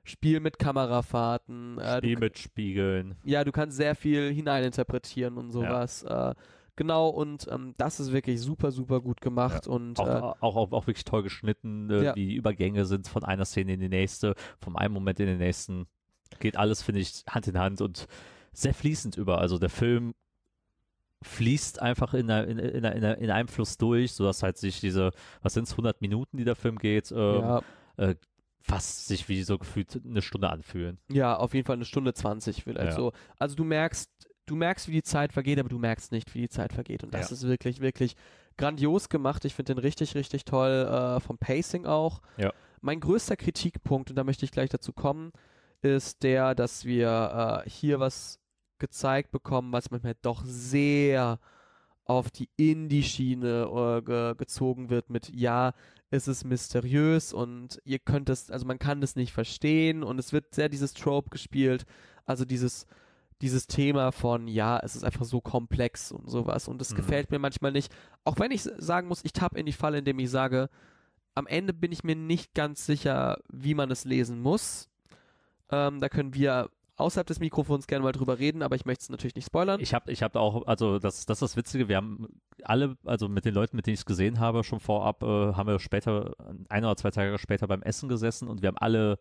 Spiel mit Kamerafahrten. Äh, Spiel mit Spiegeln. Ja, du kannst sehr viel hineininterpretieren und sowas. Ja. Äh, Genau, und ähm, das ist wirklich super, super gut gemacht. Ja. Und, auch, äh, auch, auch, auch, wirklich toll geschnitten, äh, ja. die Übergänge sind von einer Szene in die nächste, vom einen Moment in den nächsten. Geht alles, finde ich, Hand in Hand und sehr fließend über. Also der Film fließt einfach in, einer, in, in, in, in einem Fluss durch, sodass halt sich diese, was sind es, 100 Minuten, die der Film geht, ähm, ja. äh, fast sich wie so gefühlt eine Stunde anfühlen. Ja, auf jeden Fall eine Stunde 20 vielleicht ja. so. Also du merkst, du merkst, wie die Zeit vergeht, aber du merkst nicht, wie die Zeit vergeht. Und das ja. ist wirklich, wirklich grandios gemacht. Ich finde den richtig, richtig toll, äh, vom Pacing auch. Ja. Mein größter Kritikpunkt, und da möchte ich gleich dazu kommen, ist der, dass wir äh, hier was gezeigt bekommen, was manchmal doch sehr auf die Indie-Schiene äh, ge gezogen wird mit, ja, es ist mysteriös und ihr könnt es, also man kann es nicht verstehen und es wird sehr dieses Trope gespielt, also dieses, dieses Thema von, ja, es ist einfach so komplex und sowas. Und das mhm. gefällt mir manchmal nicht. Auch wenn ich sagen muss, ich tappe in die Falle, indem ich sage, am Ende bin ich mir nicht ganz sicher, wie man es lesen muss. Ähm, da können wir außerhalb des Mikrofons gerne mal drüber reden, aber ich möchte es natürlich nicht spoilern. Ich habe ich hab auch, also das, das ist das Witzige, wir haben alle, also mit den Leuten, mit denen ich es gesehen habe, schon vorab, äh, haben wir später, ein oder zwei Tage später beim Essen gesessen und wir haben alle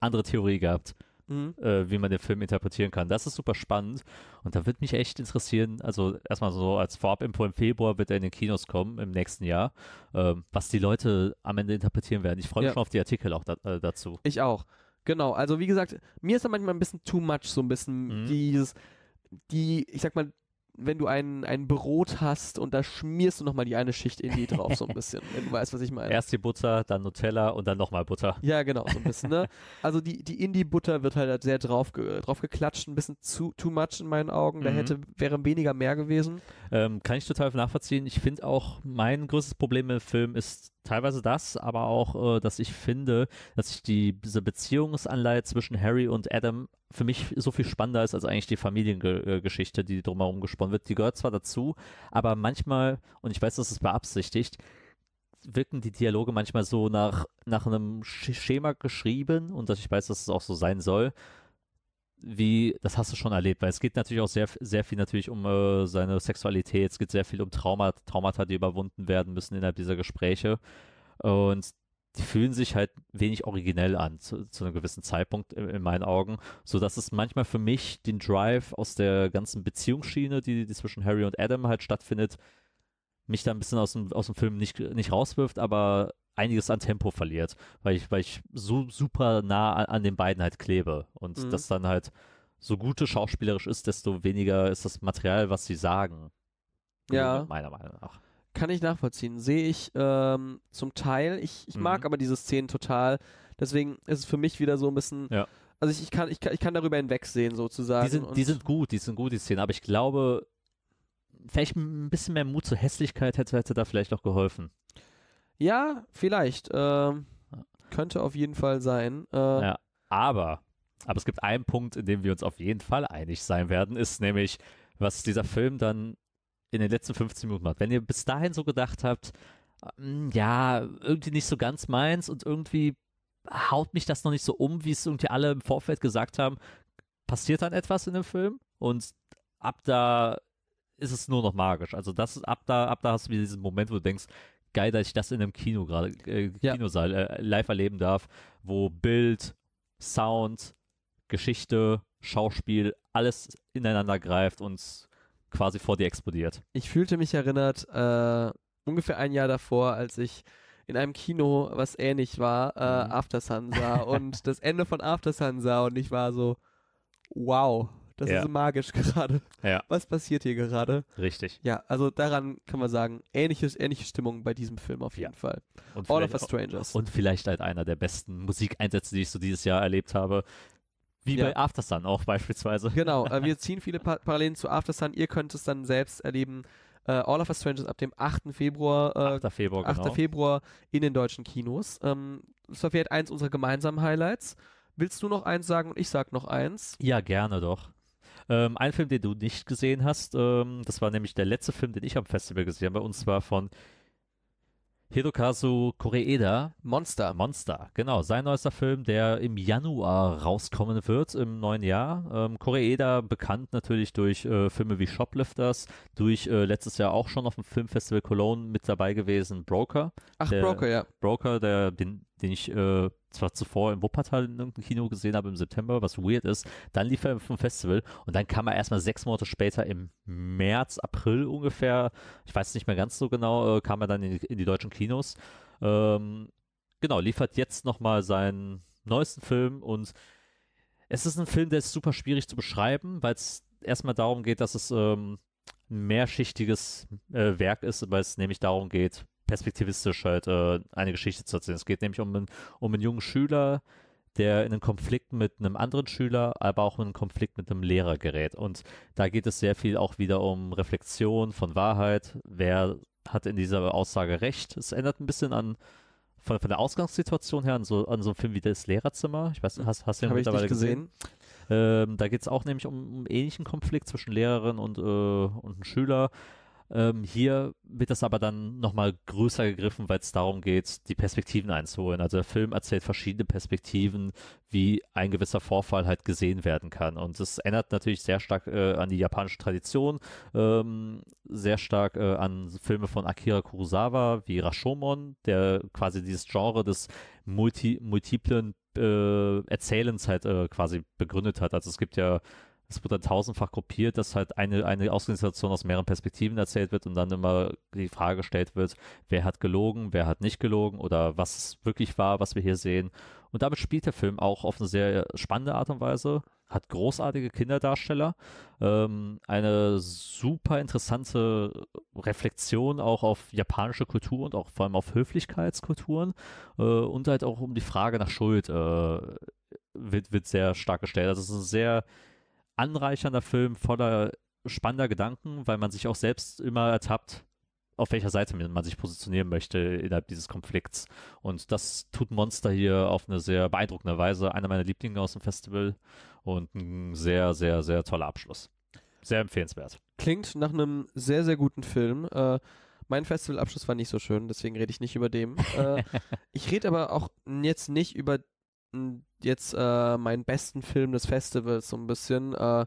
andere Theorie gehabt mhm. äh, wie man den Film interpretieren kann. Das ist super spannend und da würde mich echt interessieren, also erstmal so als Vorab-Info im Februar wird er in den Kinos kommen im nächsten Jahr, äh, was die Leute am Ende interpretieren werden. Ich freue mich ja. schon auf die Artikel auch da, äh, dazu. Ich auch. Genau, also wie gesagt, mir ist da manchmal ein bisschen too much, so ein bisschen mhm. dieses, die, ich sag mal, wenn du ein, ein Brot hast und da schmierst du nochmal die eine Schicht in die drauf, so ein bisschen, wenn du weißt, was ich meine. Erst die Butter, dann Nutella und dann nochmal Butter. Ja, genau, so ein bisschen, ne? Also die, die Indie-Butter wird halt sehr drauf, drauf geklatscht, ein bisschen zu too much in meinen Augen. Da mhm. hätte, wäre weniger mehr gewesen. Ähm, kann ich total nachvollziehen. Ich finde auch, mein größtes Problem im Film ist teilweise das, aber auch, äh, dass ich finde, dass sich die, diese Beziehungsanleihe zwischen Harry und Adam für mich so viel spannender ist als eigentlich die Familiengeschichte, die drumherum gesponnen wird. Die gehört zwar dazu, aber manchmal, und ich weiß, das ist beabsichtigt, wirken die Dialoge manchmal so nach, nach einem Schema geschrieben und dass ich weiß, dass es auch so sein soll. Wie, das hast du schon erlebt, weil es geht natürlich auch sehr, sehr viel natürlich um äh, seine Sexualität, es geht sehr viel um Trauma, Traumata, die überwunden werden müssen innerhalb dieser Gespräche. Und die fühlen sich halt wenig originell an zu, zu einem gewissen Zeitpunkt in, in, meinen Augen, so dass es manchmal für mich den Drive aus der ganzen Beziehungsschiene, die, die zwischen Harry und Adam halt stattfindet, mich da ein bisschen aus dem, aus dem Film nicht, nicht rauswirft, aber einiges an Tempo verliert, weil ich, weil ich so super nah an, an den beiden halt klebe und mhm. das dann halt so gute schauspielerisch ist, desto weniger ist das Material, was sie sagen. Ja. Meiner Meinung nach. Kann ich nachvollziehen. Sehe ich ähm, zum Teil. Ich, ich mhm. mag aber diese Szenen total. Deswegen ist es für mich wieder so ein bisschen. Ja. Also ich, ich, kann, ich, kann, ich kann darüber hinwegsehen, sozusagen. Die sind, die sind gut, die sind gut, die Szenen. Aber ich glaube, vielleicht ein bisschen mehr Mut zur Hässlichkeit hätte, hätte da vielleicht auch geholfen. Ja, vielleicht. Ähm, könnte auf jeden Fall sein. Äh, ja, aber, aber es gibt einen Punkt, in dem wir uns auf jeden Fall einig sein werden, ist nämlich, was dieser Film dann in den letzten 15 Minuten macht. Wenn ihr bis dahin so gedacht habt, hm, ja, irgendwie nicht so ganz meins und irgendwie haut mich das noch nicht so um, wie es irgendwie alle im Vorfeld gesagt haben, passiert dann etwas in dem Film und ab da ist es nur noch magisch. Also das ist ab da, ab da hast du wieder diesen Moment, wo du denkst, geil, dass ich das in einem Kino gerade, äh, Kinosaal äh, live erleben darf, wo Bild, Sound, Geschichte, Schauspiel, alles ineinander greift und quasi vor dir explodiert. Ich fühlte mich erinnert, äh, ungefähr ein Jahr davor, als ich in einem Kino, was ähnlich war, äh, mhm. After Sun sah und das Ende von After Sun sah und ich war so, wow, das ja. ist magisch gerade. Ja. Was passiert hier gerade? Richtig. Ja, also daran kann man sagen, ähnliches, ähnliche Stimmung bei diesem Film auf jeden ja. Fall. Und All of Us Strangers. Und vielleicht halt einer der besten Musikeinsätze, die ich so dieses Jahr erlebt habe. Wie ja. bei Aftersun auch beispielsweise. Genau, äh, wir ziehen viele pa Parallelen zu Aftersun. Ihr könnt es dann selbst erleben. Äh, All of Us Strangers ab dem 8. Februar, äh, 8. Februar, 8. Genau. Februar in den deutschen Kinos. Ähm, das war vielleicht eins unserer gemeinsamen Highlights. Willst du noch eins sagen und ich sag noch eins? Ja, gerne doch. Ähm, ein Film, den du nicht gesehen hast, ähm, das war nämlich der letzte Film, den ich am Festival gesehen habe, und zwar von Hirokazu Koreeda. Monster. Monster, genau. Sein neuester Film, der im Januar rauskommen wird, im neuen Jahr. Ähm, Koreeda bekannt natürlich durch äh, Filme wie Shoplifters, durch äh, letztes Jahr auch schon auf dem Filmfestival Cologne mit dabei gewesen, Broker. Ach, der, Broker, ja. Broker, der, den, den ich äh, zwar zuvor im Wuppertal in irgendeinem Kino gesehen habe im September, was weird ist. Dann lief er vom Festival und dann kam er erstmal sechs Monate später im März, April ungefähr, ich weiß nicht mehr ganz so genau, äh, kam er dann in die, in die deutschen Kinos. Ähm, genau, liefert jetzt nochmal seinen neuesten Film und es ist ein Film, der ist super schwierig zu beschreiben, weil es erstmal darum geht, dass es ähm, ein mehrschichtiges äh, Werk ist, weil es nämlich darum geht, perspektivistisch halt äh, eine Geschichte zu erzählen. Es geht nämlich um einen, um einen jungen Schüler, der in einen Konflikt mit einem anderen Schüler, aber auch in einen Konflikt mit einem Lehrer gerät. Und da geht es sehr viel auch wieder um Reflexion von Wahrheit. Wer hat in dieser Aussage recht? Es ändert ein bisschen an von, von der Ausgangssituation her an so, an so einem Film wie das Lehrerzimmer. Ich weiß, hast, hast du den mittlerweile gesehen? gesehen? Ähm, da geht es auch nämlich um, um einen ähnlichen Konflikt zwischen Lehrerin und, äh, und einem Schüler. Ähm, hier wird das aber dann nochmal größer gegriffen, weil es darum geht, die Perspektiven einzuholen. Also der Film erzählt verschiedene Perspektiven, wie ein gewisser Vorfall halt gesehen werden kann. Und das ändert natürlich sehr stark äh, an die japanische Tradition, ähm, sehr stark äh, an Filme von Akira Kurosawa wie Rashomon, der quasi dieses Genre des multi multiplen äh, Erzählens halt äh, quasi begründet hat. Also es gibt ja es wird dann tausendfach gruppiert, dass halt eine, eine Ausgangssituation aus mehreren Perspektiven erzählt wird und dann immer die Frage gestellt wird, wer hat gelogen, wer hat nicht gelogen oder was wirklich war, was wir hier sehen. Und damit spielt der Film auch auf eine sehr spannende Art und Weise, hat großartige Kinderdarsteller, ähm, eine super interessante Reflexion auch auf japanische Kultur und auch vor allem auf Höflichkeitskulturen äh, und halt auch um die Frage nach Schuld äh, wird, wird sehr stark gestellt. Also es ist ein sehr anreichernder Film voller spannender Gedanken, weil man sich auch selbst immer ertappt, auf welcher Seite man sich positionieren möchte innerhalb dieses Konflikts. Und das tut Monster hier auf eine sehr beeindruckende Weise. Einer meiner Lieblinge aus dem Festival und ein sehr, sehr, sehr toller Abschluss. Sehr empfehlenswert. Klingt nach einem sehr, sehr guten Film. Äh, mein Festivalabschluss war nicht so schön, deswegen rede ich nicht über den. äh, ich rede aber auch jetzt nicht über jetzt äh, meinen besten Film des Festivals so ein bisschen. Äh,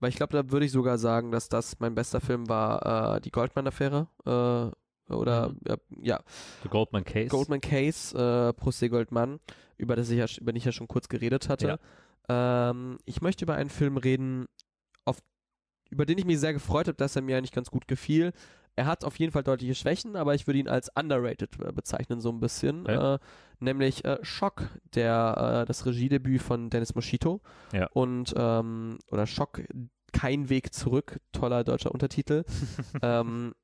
weil ich glaube, da würde ich sogar sagen, dass das mein bester Film war, äh, die Goldman-Affäre. Äh, oder mhm. ja. The Goldman Case. Goldman Case, äh, Prosté Goldman, über das ich ja, über den ich ja schon kurz geredet hatte. Ja. Ähm, ich möchte über einen Film reden, auf, über den ich mich sehr gefreut habe, dass er mir eigentlich ganz gut gefiel. Er hat auf jeden Fall deutliche Schwächen, aber ich würde ihn als underrated äh, bezeichnen, so ein bisschen. Ja. Äh, nämlich äh, Schock, der, äh, das Regiedebüt von Dennis Moschito. Ja. Und, ähm, oder Schock, kein Weg zurück, toller deutscher Untertitel. ähm,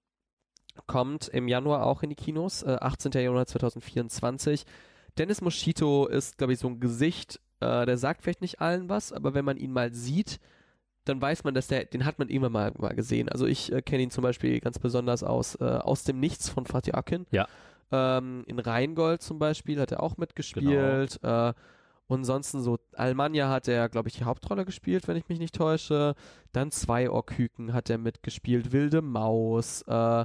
kommt im Januar auch in die Kinos, 18. Äh, Januar 2024. Dennis Moschito ist, glaube ich, so ein Gesicht, äh, der sagt vielleicht nicht allen was, aber wenn man ihn mal sieht, dann weiß man, dass der, den hat man immer mal, mal gesehen. Also ich äh, kenne ihn zum Beispiel ganz besonders aus, äh, aus dem Nichts von Fatih Akin. Ja. Ähm, in Rheingold zum Beispiel hat er auch mitgespielt. Genau. Äh, und sonst so, Almania hat er, glaube ich, die Hauptrolle gespielt, wenn ich mich nicht täusche. Dann zwei Orküken hat er mitgespielt, Wilde Maus, äh,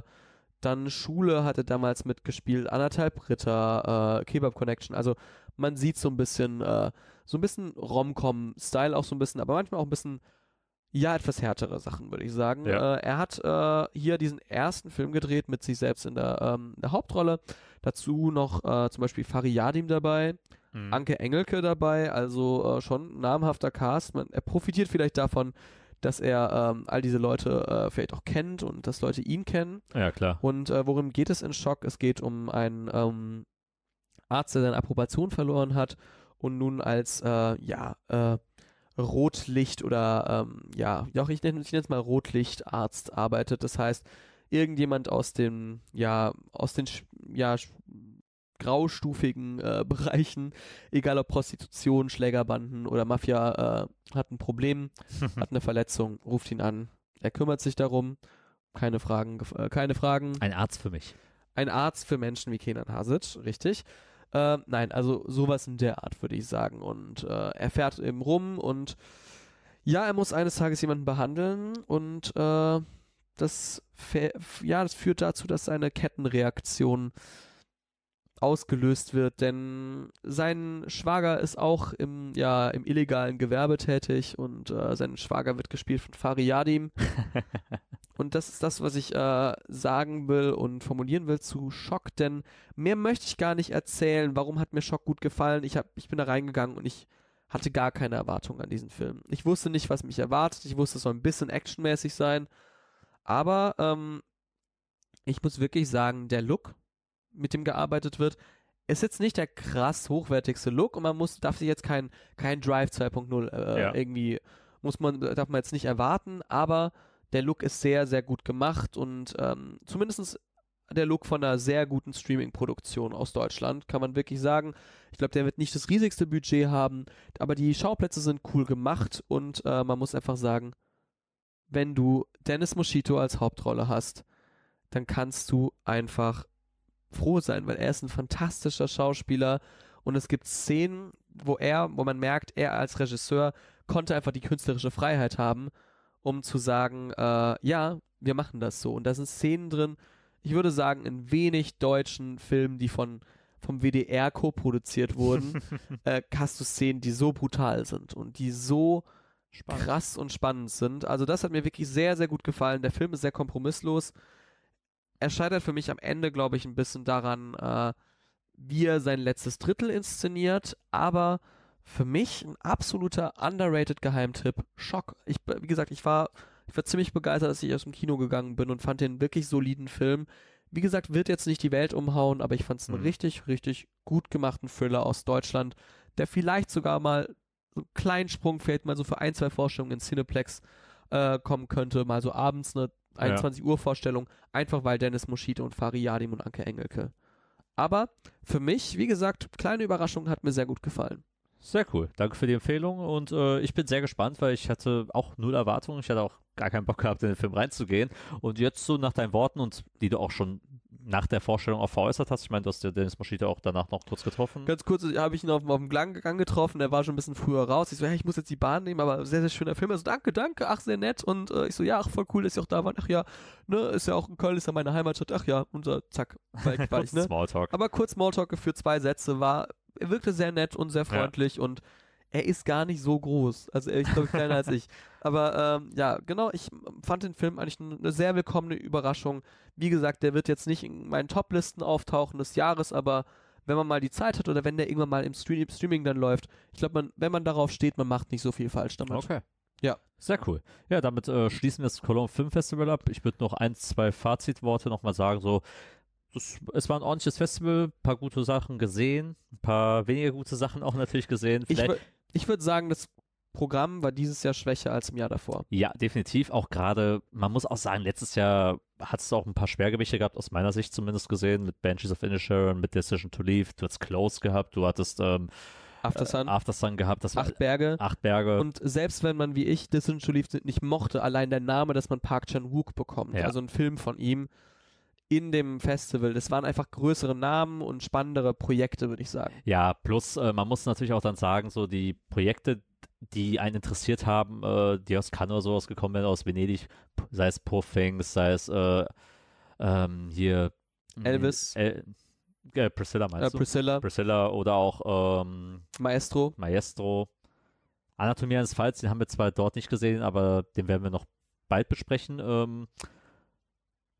dann Schule hat er damals mitgespielt, anderthalb Ritter, äh, Kebab Connection. Also man sieht so ein bisschen, äh, so ein bisschen Rom-Com-Style auch so ein bisschen, aber manchmal auch ein bisschen ja, etwas härtere Sachen, würde ich sagen. Ja. Äh, er hat äh, hier diesen ersten Film gedreht mit sich selbst in der, ähm, der Hauptrolle. Dazu noch äh, zum Beispiel Fariadim dabei, mhm. Anke Engelke dabei, also äh, schon namhafter Cast. Man, er profitiert vielleicht davon, dass er ähm, all diese Leute äh, vielleicht auch kennt und dass Leute ihn kennen. Ja, klar. Und äh, worum geht es in Schock? Es geht um einen ähm, Arzt, der seine Approbation verloren hat und nun als, ja, Rotlicht oder ähm, ja, doch, ich nenne es mal Rotlichtarzt arbeitet. Das heißt, irgendjemand aus den, ja, aus den ja, graustufigen äh, Bereichen, egal ob Prostitution, Schlägerbanden oder Mafia, äh, hat ein Problem, hat eine Verletzung, ruft ihn an. Er kümmert sich darum. Keine Fragen, äh, keine Fragen. Ein Arzt für mich. Ein Arzt für Menschen wie Kenan Hasic, richtig. Äh, nein, also sowas in der Art würde ich sagen. Und äh, er fährt eben rum und ja, er muss eines Tages jemanden behandeln und äh, das, ja, das führt dazu, dass seine Kettenreaktion ausgelöst wird, denn sein Schwager ist auch im, ja, im illegalen Gewerbe tätig und äh, sein Schwager wird gespielt von Fariadim. Und das ist das, was ich äh, sagen will und formulieren will zu Schock, denn mehr möchte ich gar nicht erzählen. Warum hat mir Schock gut gefallen? Ich, hab, ich bin da reingegangen und ich hatte gar keine Erwartungen an diesen Film. Ich wusste nicht, was mich erwartet. Ich wusste, es soll ein bisschen actionmäßig sein. Aber ähm, ich muss wirklich sagen, der Look, mit dem gearbeitet wird, ist jetzt nicht der krass hochwertigste Look und man muss, darf sich jetzt kein, kein Drive 2.0 äh, ja. irgendwie, muss man, darf man jetzt nicht erwarten, aber der Look ist sehr, sehr gut gemacht und ähm, zumindest der Look von einer sehr guten Streaming-Produktion aus Deutschland, kann man wirklich sagen. Ich glaube, der wird nicht das riesigste Budget haben, aber die Schauplätze sind cool gemacht und äh, man muss einfach sagen, wenn du Dennis Moschito als Hauptrolle hast, dann kannst du einfach froh sein, weil er ist ein fantastischer Schauspieler und es gibt Szenen, wo er, wo man merkt, er als Regisseur konnte einfach die künstlerische Freiheit haben um zu sagen, äh, ja, wir machen das so. Und da sind Szenen drin, ich würde sagen, in wenig deutschen Filmen, die von vom WDR co-produziert wurden, äh, hast du Szenen, die so brutal sind und die so spannend. krass und spannend sind. Also das hat mir wirklich sehr, sehr gut gefallen. Der Film ist sehr kompromisslos. Er scheitert für mich am Ende, glaube ich, ein bisschen daran, äh, wie er sein letztes Drittel inszeniert, aber für mich ein absoluter underrated Geheimtipp. Schock. Ich, wie gesagt, ich war, ich war ziemlich begeistert, dass ich aus dem Kino gegangen bin und fand den wirklich soliden Film. Wie gesagt, wird jetzt nicht die Welt umhauen, aber ich fand es einen mhm. richtig, richtig gut gemachten Thriller aus Deutschland, der vielleicht sogar mal so einen kleinen Sprung vielleicht mal so für ein, zwei Vorstellungen in Cineplex äh, kommen könnte. Mal so abends eine 21 ja. Uhr Vorstellung, einfach weil Dennis Moschite und Fari Yadim und Anke Engelke. Aber für mich, wie gesagt, kleine Überraschung hat mir sehr gut gefallen. Sehr cool. Danke für die Empfehlung und äh, ich bin sehr gespannt, weil ich hatte auch null Erwartungen. Ich hatte auch gar keinen Bock gehabt, in den Film reinzugehen. Und jetzt so nach deinen Worten und die du auch schon nach der Vorstellung auch veräußert hast, ich meine, du hast ja Dennis Moschita auch danach noch kurz getroffen. Ganz kurz, habe ich ihn auf, auf dem Gang getroffen, der war schon ein bisschen früher raus. Ich so, hey, ich muss jetzt die Bahn nehmen, aber sehr, sehr schöner Film. Er so, danke, danke, ach, sehr nett. Und äh, ich so, ja, ach, voll cool, dass Sie auch da waren. Ach ja, ne, ist ja auch in Köln, ist ja meine Heimatstadt. Ach ja, und äh, zack, war ich, war ne? Smalltalk. Aber kurz Smalltalk geführt, zwei Sätze, war, er wirkte sehr nett und sehr freundlich und er ist gar nicht so groß. Also er ist, glaube ich, kleiner als ich. Aber ähm, ja, genau, ich fand den Film eigentlich eine sehr willkommene Überraschung. Wie gesagt, der wird jetzt nicht in meinen Top-Listen auftauchen des Jahres, aber wenn man mal die Zeit hat oder wenn der irgendwann mal im Stream Streaming dann läuft, ich glaube, man, wenn man darauf steht, man macht nicht so viel falsch damit. Okay. Ja. Sehr cool. Ja, damit äh, schließen wir das Cologne Film Festival ab. Ich würde noch ein, zwei Fazitworte nochmal sagen. So, das, es war ein ordentliches Festival, ein paar gute Sachen gesehen, ein paar weniger gute Sachen auch natürlich gesehen. Ich, Vielleicht, wür- ich würde sagen, das Programm war dieses Jahr schwächer als im Jahr davor. ja, definitiv. Auch gerade, man muss auch sagen, letztes Jahr hat es auch ein paar Schwergewichte gehabt, aus meiner Sicht zumindest gesehen, mit Banshees of Inisherin, mit Decision to Leave. Du hattest Close gehabt, du hattest ähm, After Sun, äh, After Sun gehabt, das Acht Berge. acht Berge. Und selbst wenn man wie ich Decision to Leave nicht mochte, allein der Name, dass man Park Chan-wook bekommt, Ja. also ein Film von ihm in dem Festival, das waren einfach größere Namen und spannendere Projekte, würde ich sagen. Ja, plus äh, man muss natürlich auch dann sagen, so die Projekte, die einen interessiert haben, äh, die aus Cannes oder sowas gekommen sind, aus Venedig, sei es Poor Things, sei es äh, ähm, hier Elvis. Äh, äh, Priscilla Äh, meinst du? Priscilla, Priscilla oder auch ähm, Maestro, Maestro. Anatomie eines Falls, den haben wir zwar dort nicht gesehen, aber den werden wir noch bald besprechen. Ähm,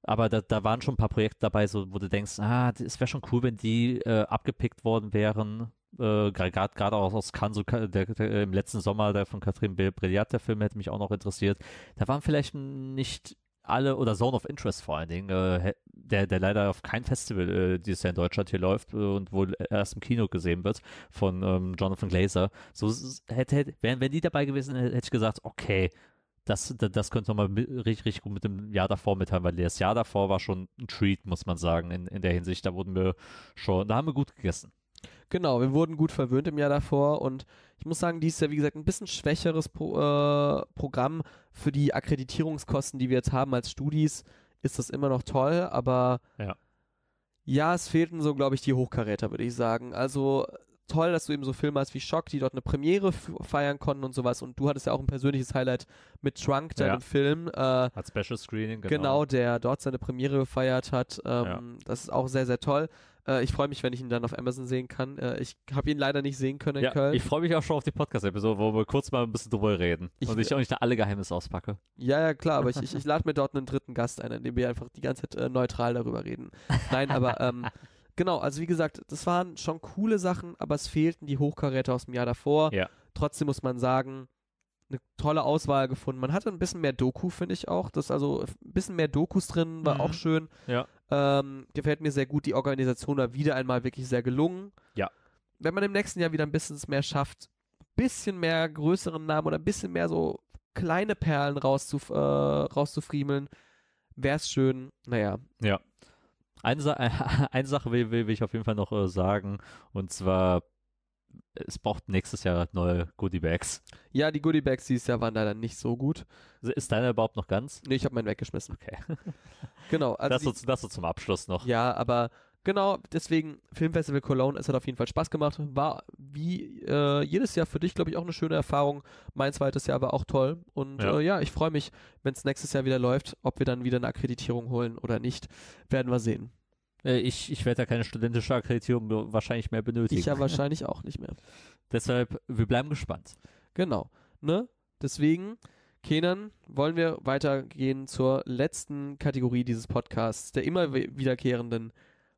aber da, da waren schon ein paar Projekte dabei, so, wo du denkst, ah, es wäre schon cool, wenn die äh, abgepickt worden wären. Äh, Gerade auch aus Cannes, so, Ka- der, der, im letzten Sommer, der von Bre- Brillat, der Film hätte mich auch noch interessiert. Da waren vielleicht nicht alle, oder Zone of Interest vor allen Dingen, äh, der, der leider auf kein Festival äh, dieses Jahr in Deutschland hier läuft äh, und wohl erst im Kino gesehen wird von ähm, Jonathan Glazer. So hätte, hätte wären, wenn die dabei gewesen, hätte ich gesagt, okay, das, das, könnte man richtig, richtig gut mit dem Jahr davor mithaben, weil das Jahr davor war schon ein Treat, muss man sagen, in, in der Hinsicht. Da wurden wir schon, da haben wir gut gegessen. Genau, wir wurden gut verwöhnt im Jahr davor und ich muss sagen, dies ist ja wie gesagt ein bisschen schwächeres Pro äh, Programm für die Akkreditierungskosten, die wir jetzt haben als Studis, ist das immer noch toll, aber Ja. ja, es fehlten so, glaube ich, die Hochkaräter, würde ich sagen. Also toll, dass du eben so Filme hast wie Schock, die dort eine Premiere feiern konnten und sowas und du hattest ja auch ein persönliches Highlight mit Trunk, deinem Ja. Film, äh, Hat Special Screening, genau. Genau, der dort seine Premiere gefeiert hat. Ähm, Das ist auch sehr, sehr toll. Äh, ich freue mich, wenn ich ihn dann auf Amazon sehen kann. Äh, ich habe ihn leider nicht sehen können in Ja, Köln. ich freue mich auch schon auf die Podcast-Episode, wo wir kurz mal ein bisschen drüber reden. Ich und ich auch nicht da alle Geheimnisse auspacke. ja, ja, klar, aber ich, ich, ich lade mir dort einen dritten Gast ein, an dem wir einfach die ganze Zeit äh, neutral darüber reden. Nein, aber ähm, genau, also wie gesagt, das waren schon coole Sachen, aber es fehlten die Hochkaräter aus dem Jahr davor. Ja. Trotzdem muss man sagen, eine tolle Auswahl gefunden. Man hatte ein bisschen mehr Doku, finde ich auch. Das also ein bisschen mehr Dokus drin, war Mhm. auch schön. Ja. Ähm, gefällt mir sehr gut. Die Organisation war wieder einmal wirklich sehr gelungen. Ja. Wenn man im nächsten Jahr wieder ein bisschen mehr schafft, bisschen mehr größeren Namen oder ein bisschen mehr so kleine Perlen rauszuf äh, rauszufriemeln, wäre es schön. Naja, Eine, Sa eine Sache will, will, will ich auf jeden Fall noch äh, sagen, und zwar, es braucht nächstes Jahr neue Goodie Bags. ja, die Goodie Bags dieses Jahr waren leider nicht so gut. Ist deiner überhaupt noch ganz? Nee, ich habe meinen weggeschmissen. Okay. Genau. Also das, die- so, das so zum Abschluss noch. Ja, aber genau, deswegen Filmfestival Cologne, es hat auf jeden Fall Spaß gemacht. War wie äh, jedes Jahr für dich, glaube ich, auch eine schöne Erfahrung. Mein zweites Jahr war auch toll. Und Ja. äh, ja ich freue mich, wenn es nächstes Jahr wieder läuft, ob wir dann wieder eine Akkreditierung holen oder nicht. Werden wir sehen. Äh, Ich, ich werde da keine studentische Akkreditierung wahrscheinlich mehr benötigen. Ich ja wahrscheinlich auch nicht mehr. Deshalb, wir bleiben gespannt. Genau. Ne? Deswegen, Kenan, wollen wir weitergehen zur letzten Kategorie dieses Podcasts, der immer wiederkehrenden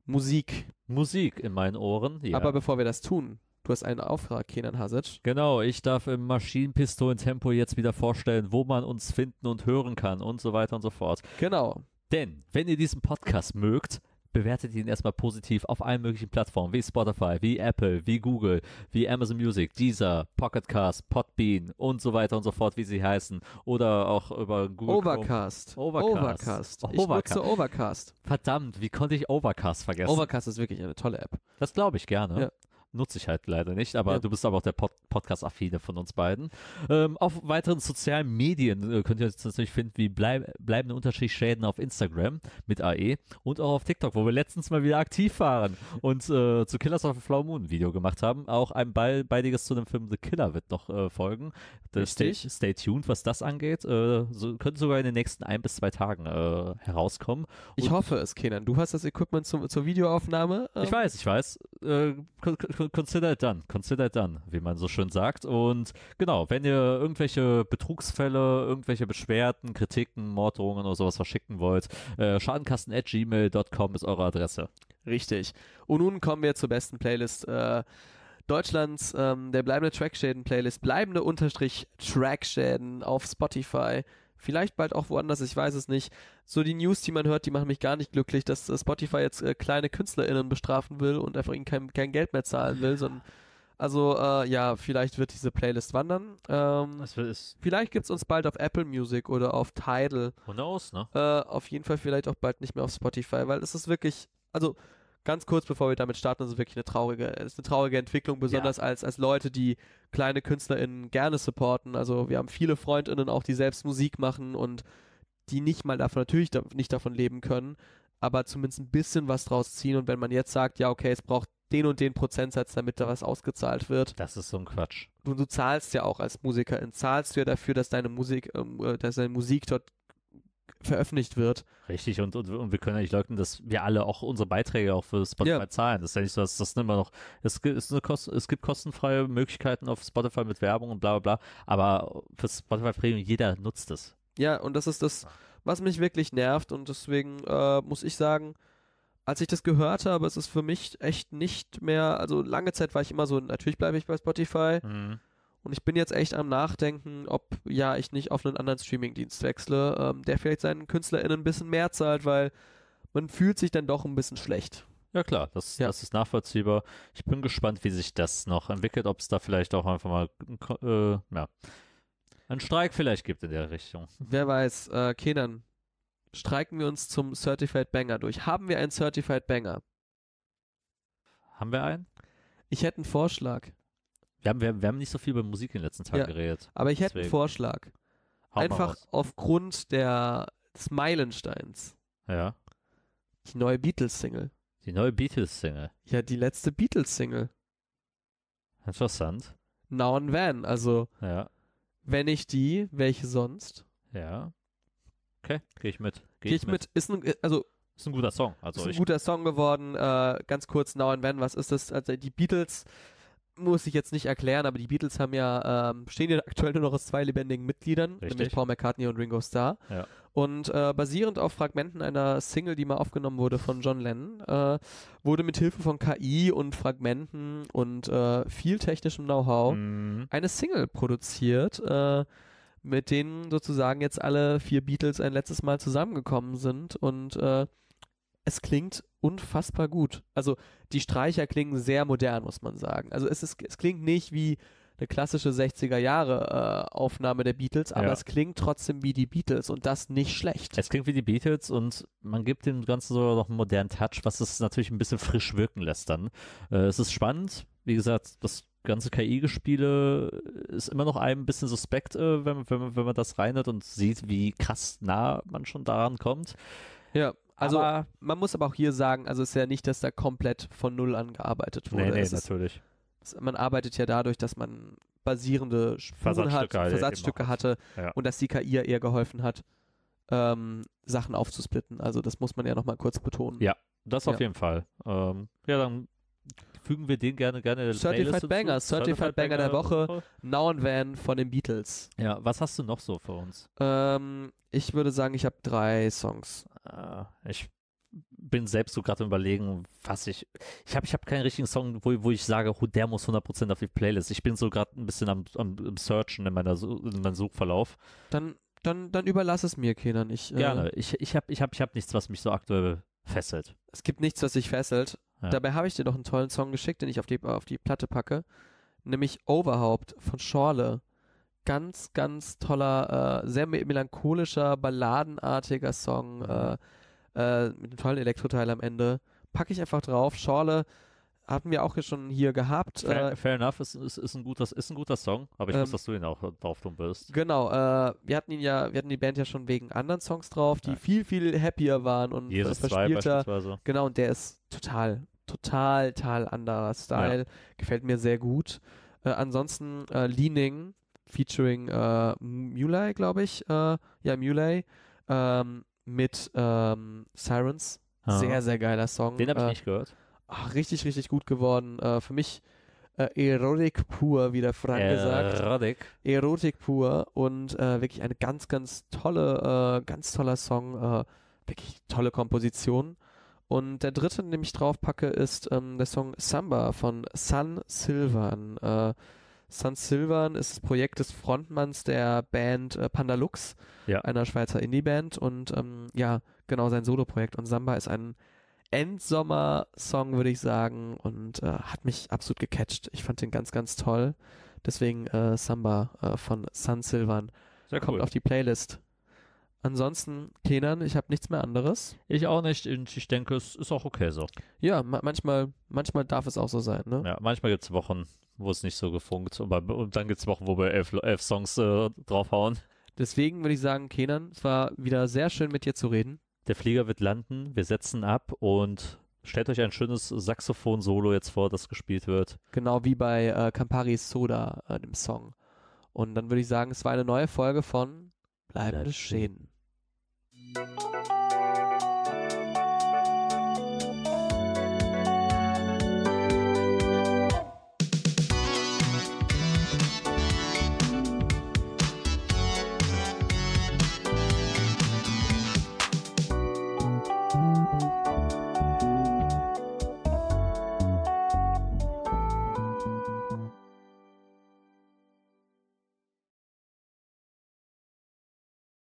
Musik. Musik in meinen Ohren. Ja. Aber bevor wir das tun, du hast einen Auftrag, Kenan Hasic. Genau, ich darf im Maschinenpistolen-Tempo jetzt wieder vorstellen, wo man uns finden und hören kann und so weiter und so fort. Genau. Denn, wenn ihr diesen Podcast mögt, bewertet ihn erstmal positiv auf allen möglichen Plattformen, wie Spotify, wie Apple, wie Google, wie Amazon Music, Deezer, Pocketcast, Podbean und so weiter und so fort, wie sie heißen. Oder auch über Google Chrome. Overcast. Overcast. Overcast. Ich Overcast. nutze Overcast. Verdammt, wie konnte ich Overcast vergessen? Overcast ist wirklich eine tolle App. das glaube ich gerne. Ja. Nutze ich halt leider nicht, aber Ja. du bist aber auch der Pod Podcast-Affine von uns beiden. Ähm, auf weiteren sozialen Medien äh, könnt ihr uns natürlich finden, wie bleib bleibende Unterstrich-Schäden auf Instagram mit AE und auch auf TikTok, wo wir letztens mal wieder aktiv waren und äh, zu Killers of the Flower Moon ein Video gemacht haben. Auch ein Be beidiges zu dem Film The Killer wird noch äh, folgen. Stay, Richtig. stay tuned, was das angeht. Äh, so, könnte sogar in den nächsten ein bis zwei Tagen äh, herauskommen. Ich Und- hoffe es, Kenan. Du hast das Equipment zum, zur Videoaufnahme. Ich ähm, weiß, ich weiß. Äh, consider it done. Consider it done, wie man so schön sagt. Und genau, wenn ihr irgendwelche Betrugsfälle, irgendwelche Beschwerden, Kritiken, Morddrohungen oder sowas verschicken wollt, äh, schadenkasten.gmail.com ist eure Adresse. Richtig. Und nun kommen wir zur besten Playlist äh, Deutschlands, ähm, der bleibende Trackschäden-Playlist, bleibende Unterstrich Trackschäden auf Spotify. Vielleicht bald auch woanders, ich weiß es nicht. So die News, die man hört, die machen mich gar nicht glücklich, dass äh, Spotify jetzt äh, kleine KünstlerInnen bestrafen will und einfach ihnen kein, kein Geld mehr zahlen will, sondern also äh, ja, vielleicht wird diese Playlist wandern. Ähm, Das ist, vielleicht gibt es uns bald auf Apple Music oder auf Tidal. who knows, ne? Äh, auf jeden Fall vielleicht auch bald nicht mehr auf Spotify, weil es ist wirklich, also ganz kurz bevor wir damit starten, es ist wirklich eine traurige, es ist eine traurige Entwicklung, besonders als, als Leute, die kleine KünstlerInnen gerne supporten. Also wir haben viele FreundInnen auch, die selbst Musik machen und die nicht mal davon, natürlich nicht davon leben können, aber zumindest ein bisschen was draus ziehen. Und wenn man jetzt sagt, ja, okay, es braucht den und den Prozentsatz, damit da was ausgezahlt wird, Das ist so ein Quatsch. du, du zahlst ja auch als Musikerin, zahlst du ja dafür, dass deine Musik, ähm, äh, dass deine Musik dort veröffentlicht wird. Richtig, und, und, und wir können ja nicht leugnen, dass wir alle auch unsere Beiträge auch für Spotify Ja. zahlen. Das ist ja nicht so, dass das immer noch, es, gi- ist eine Kost, es gibt kostenfreie Möglichkeiten auf Spotify mit Werbung und bla bla bla, aber für Spotify Premium, jeder nutzt es. Ja, und das ist das, was mich wirklich nervt und deswegen äh, muss ich sagen, als ich das gehört habe, es ist für mich echt nicht mehr, also lange Zeit war ich immer so, natürlich bleibe ich bei Spotify Mhm. Und ich bin jetzt echt am Nachdenken, ob ja ich nicht auf einen anderen Streamingdienst wechsle, ähm, der vielleicht seinen KünstlerInnen ein bisschen mehr zahlt, weil man fühlt sich dann doch ein bisschen schlecht. Ja klar, das, Ja. das ist nachvollziehbar. Ich bin gespannt, wie sich das noch entwickelt, ob es da vielleicht auch einfach mal äh, ja, einen Streik vielleicht gibt in der Richtung. Wer weiß, äh, Kenan, streiken wir uns zum Certified Banger durch. Haben wir einen Certified Banger? Haben wir einen? Ich hätte einen Vorschlag, Wir haben, wir, wir haben nicht so viel über Musik in den letzten Tagen Ja. geredet. aber ich hätte einen. Vorschlag. Hau Einfach aufgrund der, des Meilensteins. Ja. Die neue Beatles-Single. Die neue Beatles-Single. Ja, die letzte Beatles-Single. Interessant. Now and Then. Also, Ja. wenn nicht die, welche sonst? Ja. Okay, gehe ich mit. Gehe ich mit. Ist ein, also, Ist ein guter Song. Also ist ein ich, guter Song geworden. Äh, ganz kurz, Now and Then, was ist das? Also, die Beatles muss ich jetzt nicht erklären, aber die Beatles haben ja, ähm, bestehen ja aktuell nur noch aus zwei lebendigen Mitgliedern, nämlich Richtig. Paul McCartney und Ringo Starr. Ja. Und äh, basierend auf Fragmenten einer Single, die mal aufgenommen wurde von John Lennon, äh, wurde mit Hilfe von KI und Fragmenten und äh, viel technischem Know-how Mhm. eine Single produziert, äh, mit denen sozusagen jetzt alle vier Beatles ein letztes Mal zusammengekommen sind und äh, es klingt unfassbar gut. Also die Streicher klingen sehr modern, muss man sagen. Also es, ist, es klingt nicht wie eine klassische 60er Jahre äh, Aufnahme der Beatles, aber Ja. es klingt trotzdem wie die Beatles und das nicht schlecht. Es klingt wie die Beatles und man gibt dem Ganzen sogar noch einen modernen Touch, was es natürlich ein bisschen frisch wirken lässt dann. Äh, es ist spannend. Wie gesagt, das ganze KI-Gespiele ist immer noch einem ein bisschen suspekt, äh, wenn, wenn, man- wenn man das reinhört und sieht, wie krass nah man schon daran kommt. Ja, also Aber- man muss aber auch hier sagen, also es ist ja nicht, dass da komplett von Null an gearbeitet wurde. Nee, nee, es ist, natürlich. es, man arbeitet ja dadurch, dass man basierende Spuren hat, Versatzstücke halt hatte Ja. und dass die KI ja eher geholfen hat, ähm, Sachen aufzusplitten. Also das muss man ja nochmal kurz betonen. Ja, Das Ja. auf jeden Fall. Ähm, ja, dann fügen wir den gerne gerne in die Certified Playlist hinzu. Banger, Certified Banger der Woche. Now and Van von den Beatles. Ja, was hast du noch so für uns? Ähm, ich würde sagen, ich habe drei Songs. Äh, ich bin selbst so gerade überlegen, was ich. Ich habe ich hab keinen richtigen Song, wo, wo ich sage, oh, der muss 100% auf die Playlist. Ich bin so gerade ein bisschen am, am, am Searchen in, meiner, in meinem Suchverlauf. Dann, dann, dann überlass es mir, Kenan. Ich, Gerne. Äh, Ich, ich habe ich hab, ich hab nichts, was mich so aktuell fesselt. es gibt nichts, was dich fesselt. Ja. Dabei habe ich dir noch einen tollen Song geschickt, den ich auf die, auf die Platte packe. Nämlich Overhaupt von Schorle. Ganz, ganz toller, äh, sehr me melancholischer, balladenartiger Song. Mhm. Äh, äh, mit einem tollen Elektroteil am Ende. Packe ich einfach drauf. Schorle hatten wir auch hier schon hier gehabt. Fair, Äh, fair enough, ist, ist, ist, ein guter, ist ein guter Song, aber ich Ähm, weiß, dass du ihn auch drauf tun bist. genau, äh, wir hatten ihn ja, wir hatten die Band ja schon wegen anderen Songs drauf, die Ja. viel, viel happier waren und Jesus 2 verspielter. beispielsweise. Genau, und der ist total, total, total anderer Style. Gefällt mir sehr gut. Äh, ansonsten äh, Leaning, featuring äh, Muley, glaube ich. Äh, ja, Muley. Ähm, mit ähm, Sirens. Ah. Sehr, sehr geiler Song. Den habe ich äh, nicht gehört. Ach, richtig, richtig gut geworden. Äh, für mich äh, Erotik pur, wie der Frank gesagt. Erotik. Erotik pur und äh, wirklich eine ganz, ganz tolle, äh, ganz toller Song, äh, wirklich tolle Komposition. Und der dritte, den ich drauf packe, ist ähm, der Song Samba von Sun Silvan. Äh, Sun Silvan ist das Projekt des Frontmanns der Band äh, Pandalux, Ja. einer Schweizer Indie-Band. Und ähm, ja, genau sein Soloprojekt. Und Samba ist ein Endsommer-Song, würde ich sagen, und äh, hat mich absolut gecatcht. Ich fand den ganz, ganz toll. Deswegen äh, Samba äh, von Sun Silvan Sehr kommt cool. auf die Playlist. Ansonsten, Kenan, ich habe nichts mehr anderes. Ich auch nicht und ich denke, es ist auch okay so. Ja, ma manchmal, manchmal darf es auch so sein, ne? Ja, manchmal gibt es Wochen, wo es nicht so gefunkt und, bei, und dann gibt es Wochen, wo wir elf, elf Songs äh, draufhauen. Deswegen würde ich sagen, Kenan, es war wieder sehr schön mit dir zu reden. Der Flieger wird landen, wir setzen ab und stellt euch ein schönes Saxophon-Solo jetzt vor, das gespielt wird. Genau wie bei äh, Camparis Soda, äh, dem Song. Und dann würde ich sagen, es war eine neue Folge von Bleibende Bleib Schäden. Schäden.